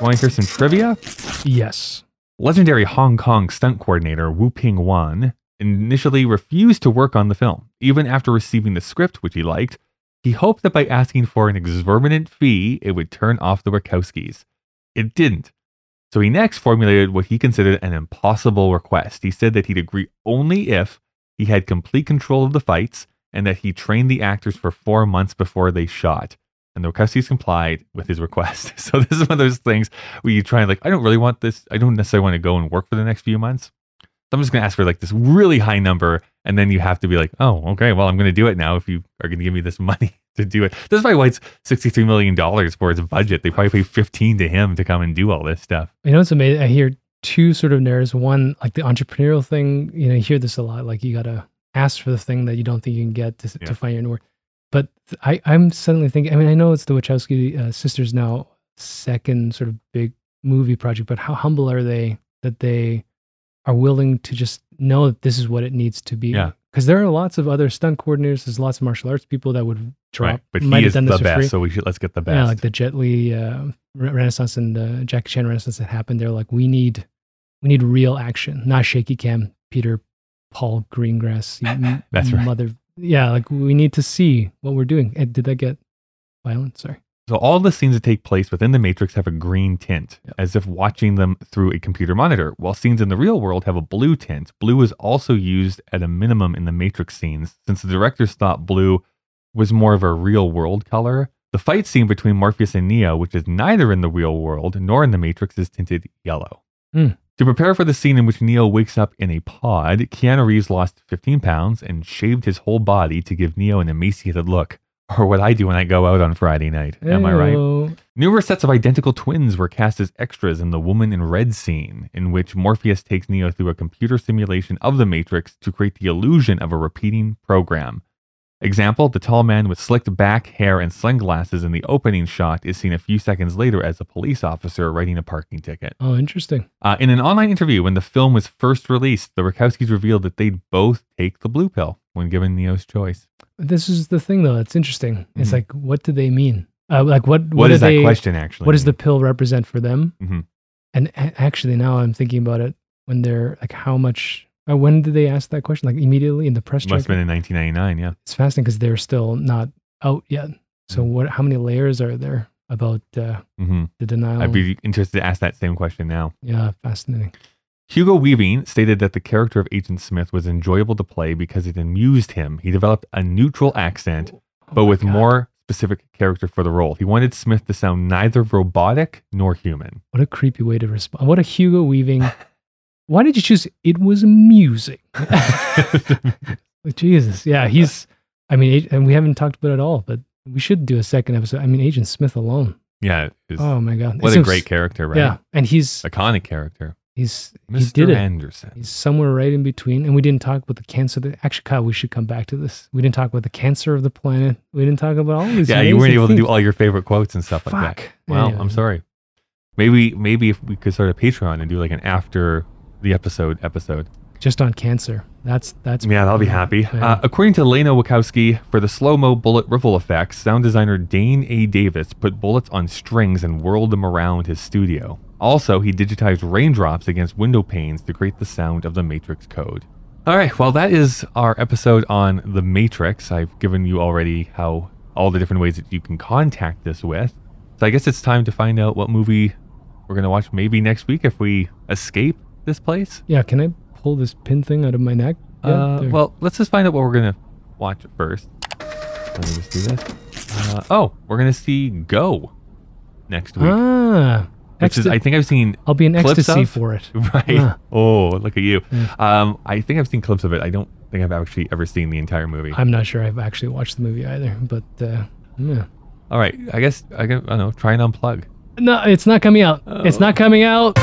Want to hear some trivia? Yes. Legendary Hong Kong stunt coordinator Wu Ping Wan initially refused to work on the film. Even after receiving the script, which he liked, he hoped that by asking for an exorbitant fee, it would turn off the Wachowskis. It didn't. So he next formulated what he considered an impossible request. He said that he'd agree only if he had complete control of the fights and that he trained the actors for four months before they shot. And the Wachowskis complied with his request. <laughs> So this is one of those things where you try and like, I don't really want this. I don't necessarily want to go and work for the next few months. So I'm just going to ask for like this really high number, and then you have to be like, oh, okay, well, I'm going to do it now. If you are going to give me this <laughs> money to do it, this is probably why it's 63 million dollars for its budget. They probably pay 15 to him to come and do all this stuff. You know, it's amazing. I hear two sort of narratives. One, like the entrepreneurial thing, you know, you hear this a lot. Like you got to ask for the thing that you don't think you can get to, Yeah. to find your work. But I, I'm suddenly thinking, I mean, I know it's the Wachowski uh, sisters now second sort of big movie project, but how humble are they that they are willing to just know that this is what it needs to be? Yeah. Because there are lots of other stunt coordinators, there's lots of martial arts people that would drop. Right. But might he have is done the this for free. best, so we should let's get the best. Yeah, like the Jet Li uh, Renaissance and uh, Jackie Chan Renaissance that happened. They're like, we need, we need real action, not shaky cam. Peter, Paul Greengrass, <laughs> you That's right. Mother, yeah, like we need to see what we're doing. Eh, Did that get violent? Sorry. So all the scenes that take place within the Matrix have a green tint, Yep. as if watching them through a computer monitor, while scenes in the real world have a blue tint. Blue is also used at a minimum in the Matrix scenes, since the directors thought blue was more of a real world color. The fight scene between Morpheus and Neo, which is neither in the real world nor in the Matrix, is tinted yellow. Hmm. To prepare for the scene in which Neo wakes up in a pod, Keanu Reeves lost 15 pounds and shaved his whole body to give Neo an emaciated look. Or what I do when I go out on Friday night. Am I right? Numerous sets of identical twins were cast as extras in the Woman in Red scene, in which Morpheus takes Neo through a computer simulation of the Matrix to create the illusion of a repeating program. Example the tall man with slicked back hair and sunglasses in the opening shot is seen a few seconds later as a police officer writing a parking ticket. Oh, interesting. Uh, in an online interview when the film was first released, the Wachowskis revealed that they'd both take the blue pill when given Neo's choice. This is the thing, though. It's interesting. It's Mhm. like, what do they mean? Uh, like, what? what do is that they- question actually? What does the pill represent for them? Mhm. And a- actually, now I'm thinking about it. When they're like, how much? Uh, when did they ask that question? Like immediately in the press Must have been in 1999, yeah. It's fascinating because they're still not out yet. So Mm. what? How many layers are there about uh, hmm the denial? I'd be interested to ask that same question now. yeah, fascinating. Hugo Weaving stated that the character of Agent Smith was enjoyable to play because it amused him. He developed a neutral accent, Oh but with God. more specific character for the role. He wanted Smith to sound neither robotic nor human. What a creepy way to respond. What a Hugo Weaving. <laughs> Why did you choose? It was amusing. <laughs> <laughs> Jesus, yeah, he's. I mean, and we haven't talked about it at all, but we should do a second episode. I mean, Agent Smith alone. yeah, Oh my god, what a great character, right? Yeah, and he's Iconic character. he's he Mr. did it. Anderson. He's somewhere right in between. And we didn't talk about the cancer. That, actually, Kyle, we should come back to this. We didn't talk about the cancer of the planet. We didn't talk about all these. Yeah, you weren't able to do all your favorite quotes and stuff like that. Well. I'm sorry. Maybe maybe if we could start a Patreon and do like an after the episode episode. Just on cancer. That's that's. Yeah, I'll be happy. Uh, according to Lana Wachowski, for the slow mo bullet ripple effects, sound designer Dane A. Davis put bullets on strings and whirled them around his studio. Also, he digitized raindrops against window panes to create the sound of the Matrix code. All right, well, that is our episode on the Matrix. I've given you already how all the different ways that you can contact us with. So I guess it's time to find out what movie we're going to watch maybe next week if we escape this place. yeah. Can I pull this pin thing out of my neck? Yeah, Uh, there. well, let's just find out what we're gonna watch first. Let me just do this. Uh, oh, we're gonna see Go next week, ah, which is I think I've seen I'll be in ecstasy of- for it. <laughs> right. Ah. Oh, look at you. Yeah. Um, I think I've seen clips of it. I don't think I've actually ever seen the entire movie. I'm not sure I've actually watched the movie either, but uh, yeah. All right, I guess I, guess, I don't know. Try and unplug. No, it's not coming out. It's Oh. not coming out.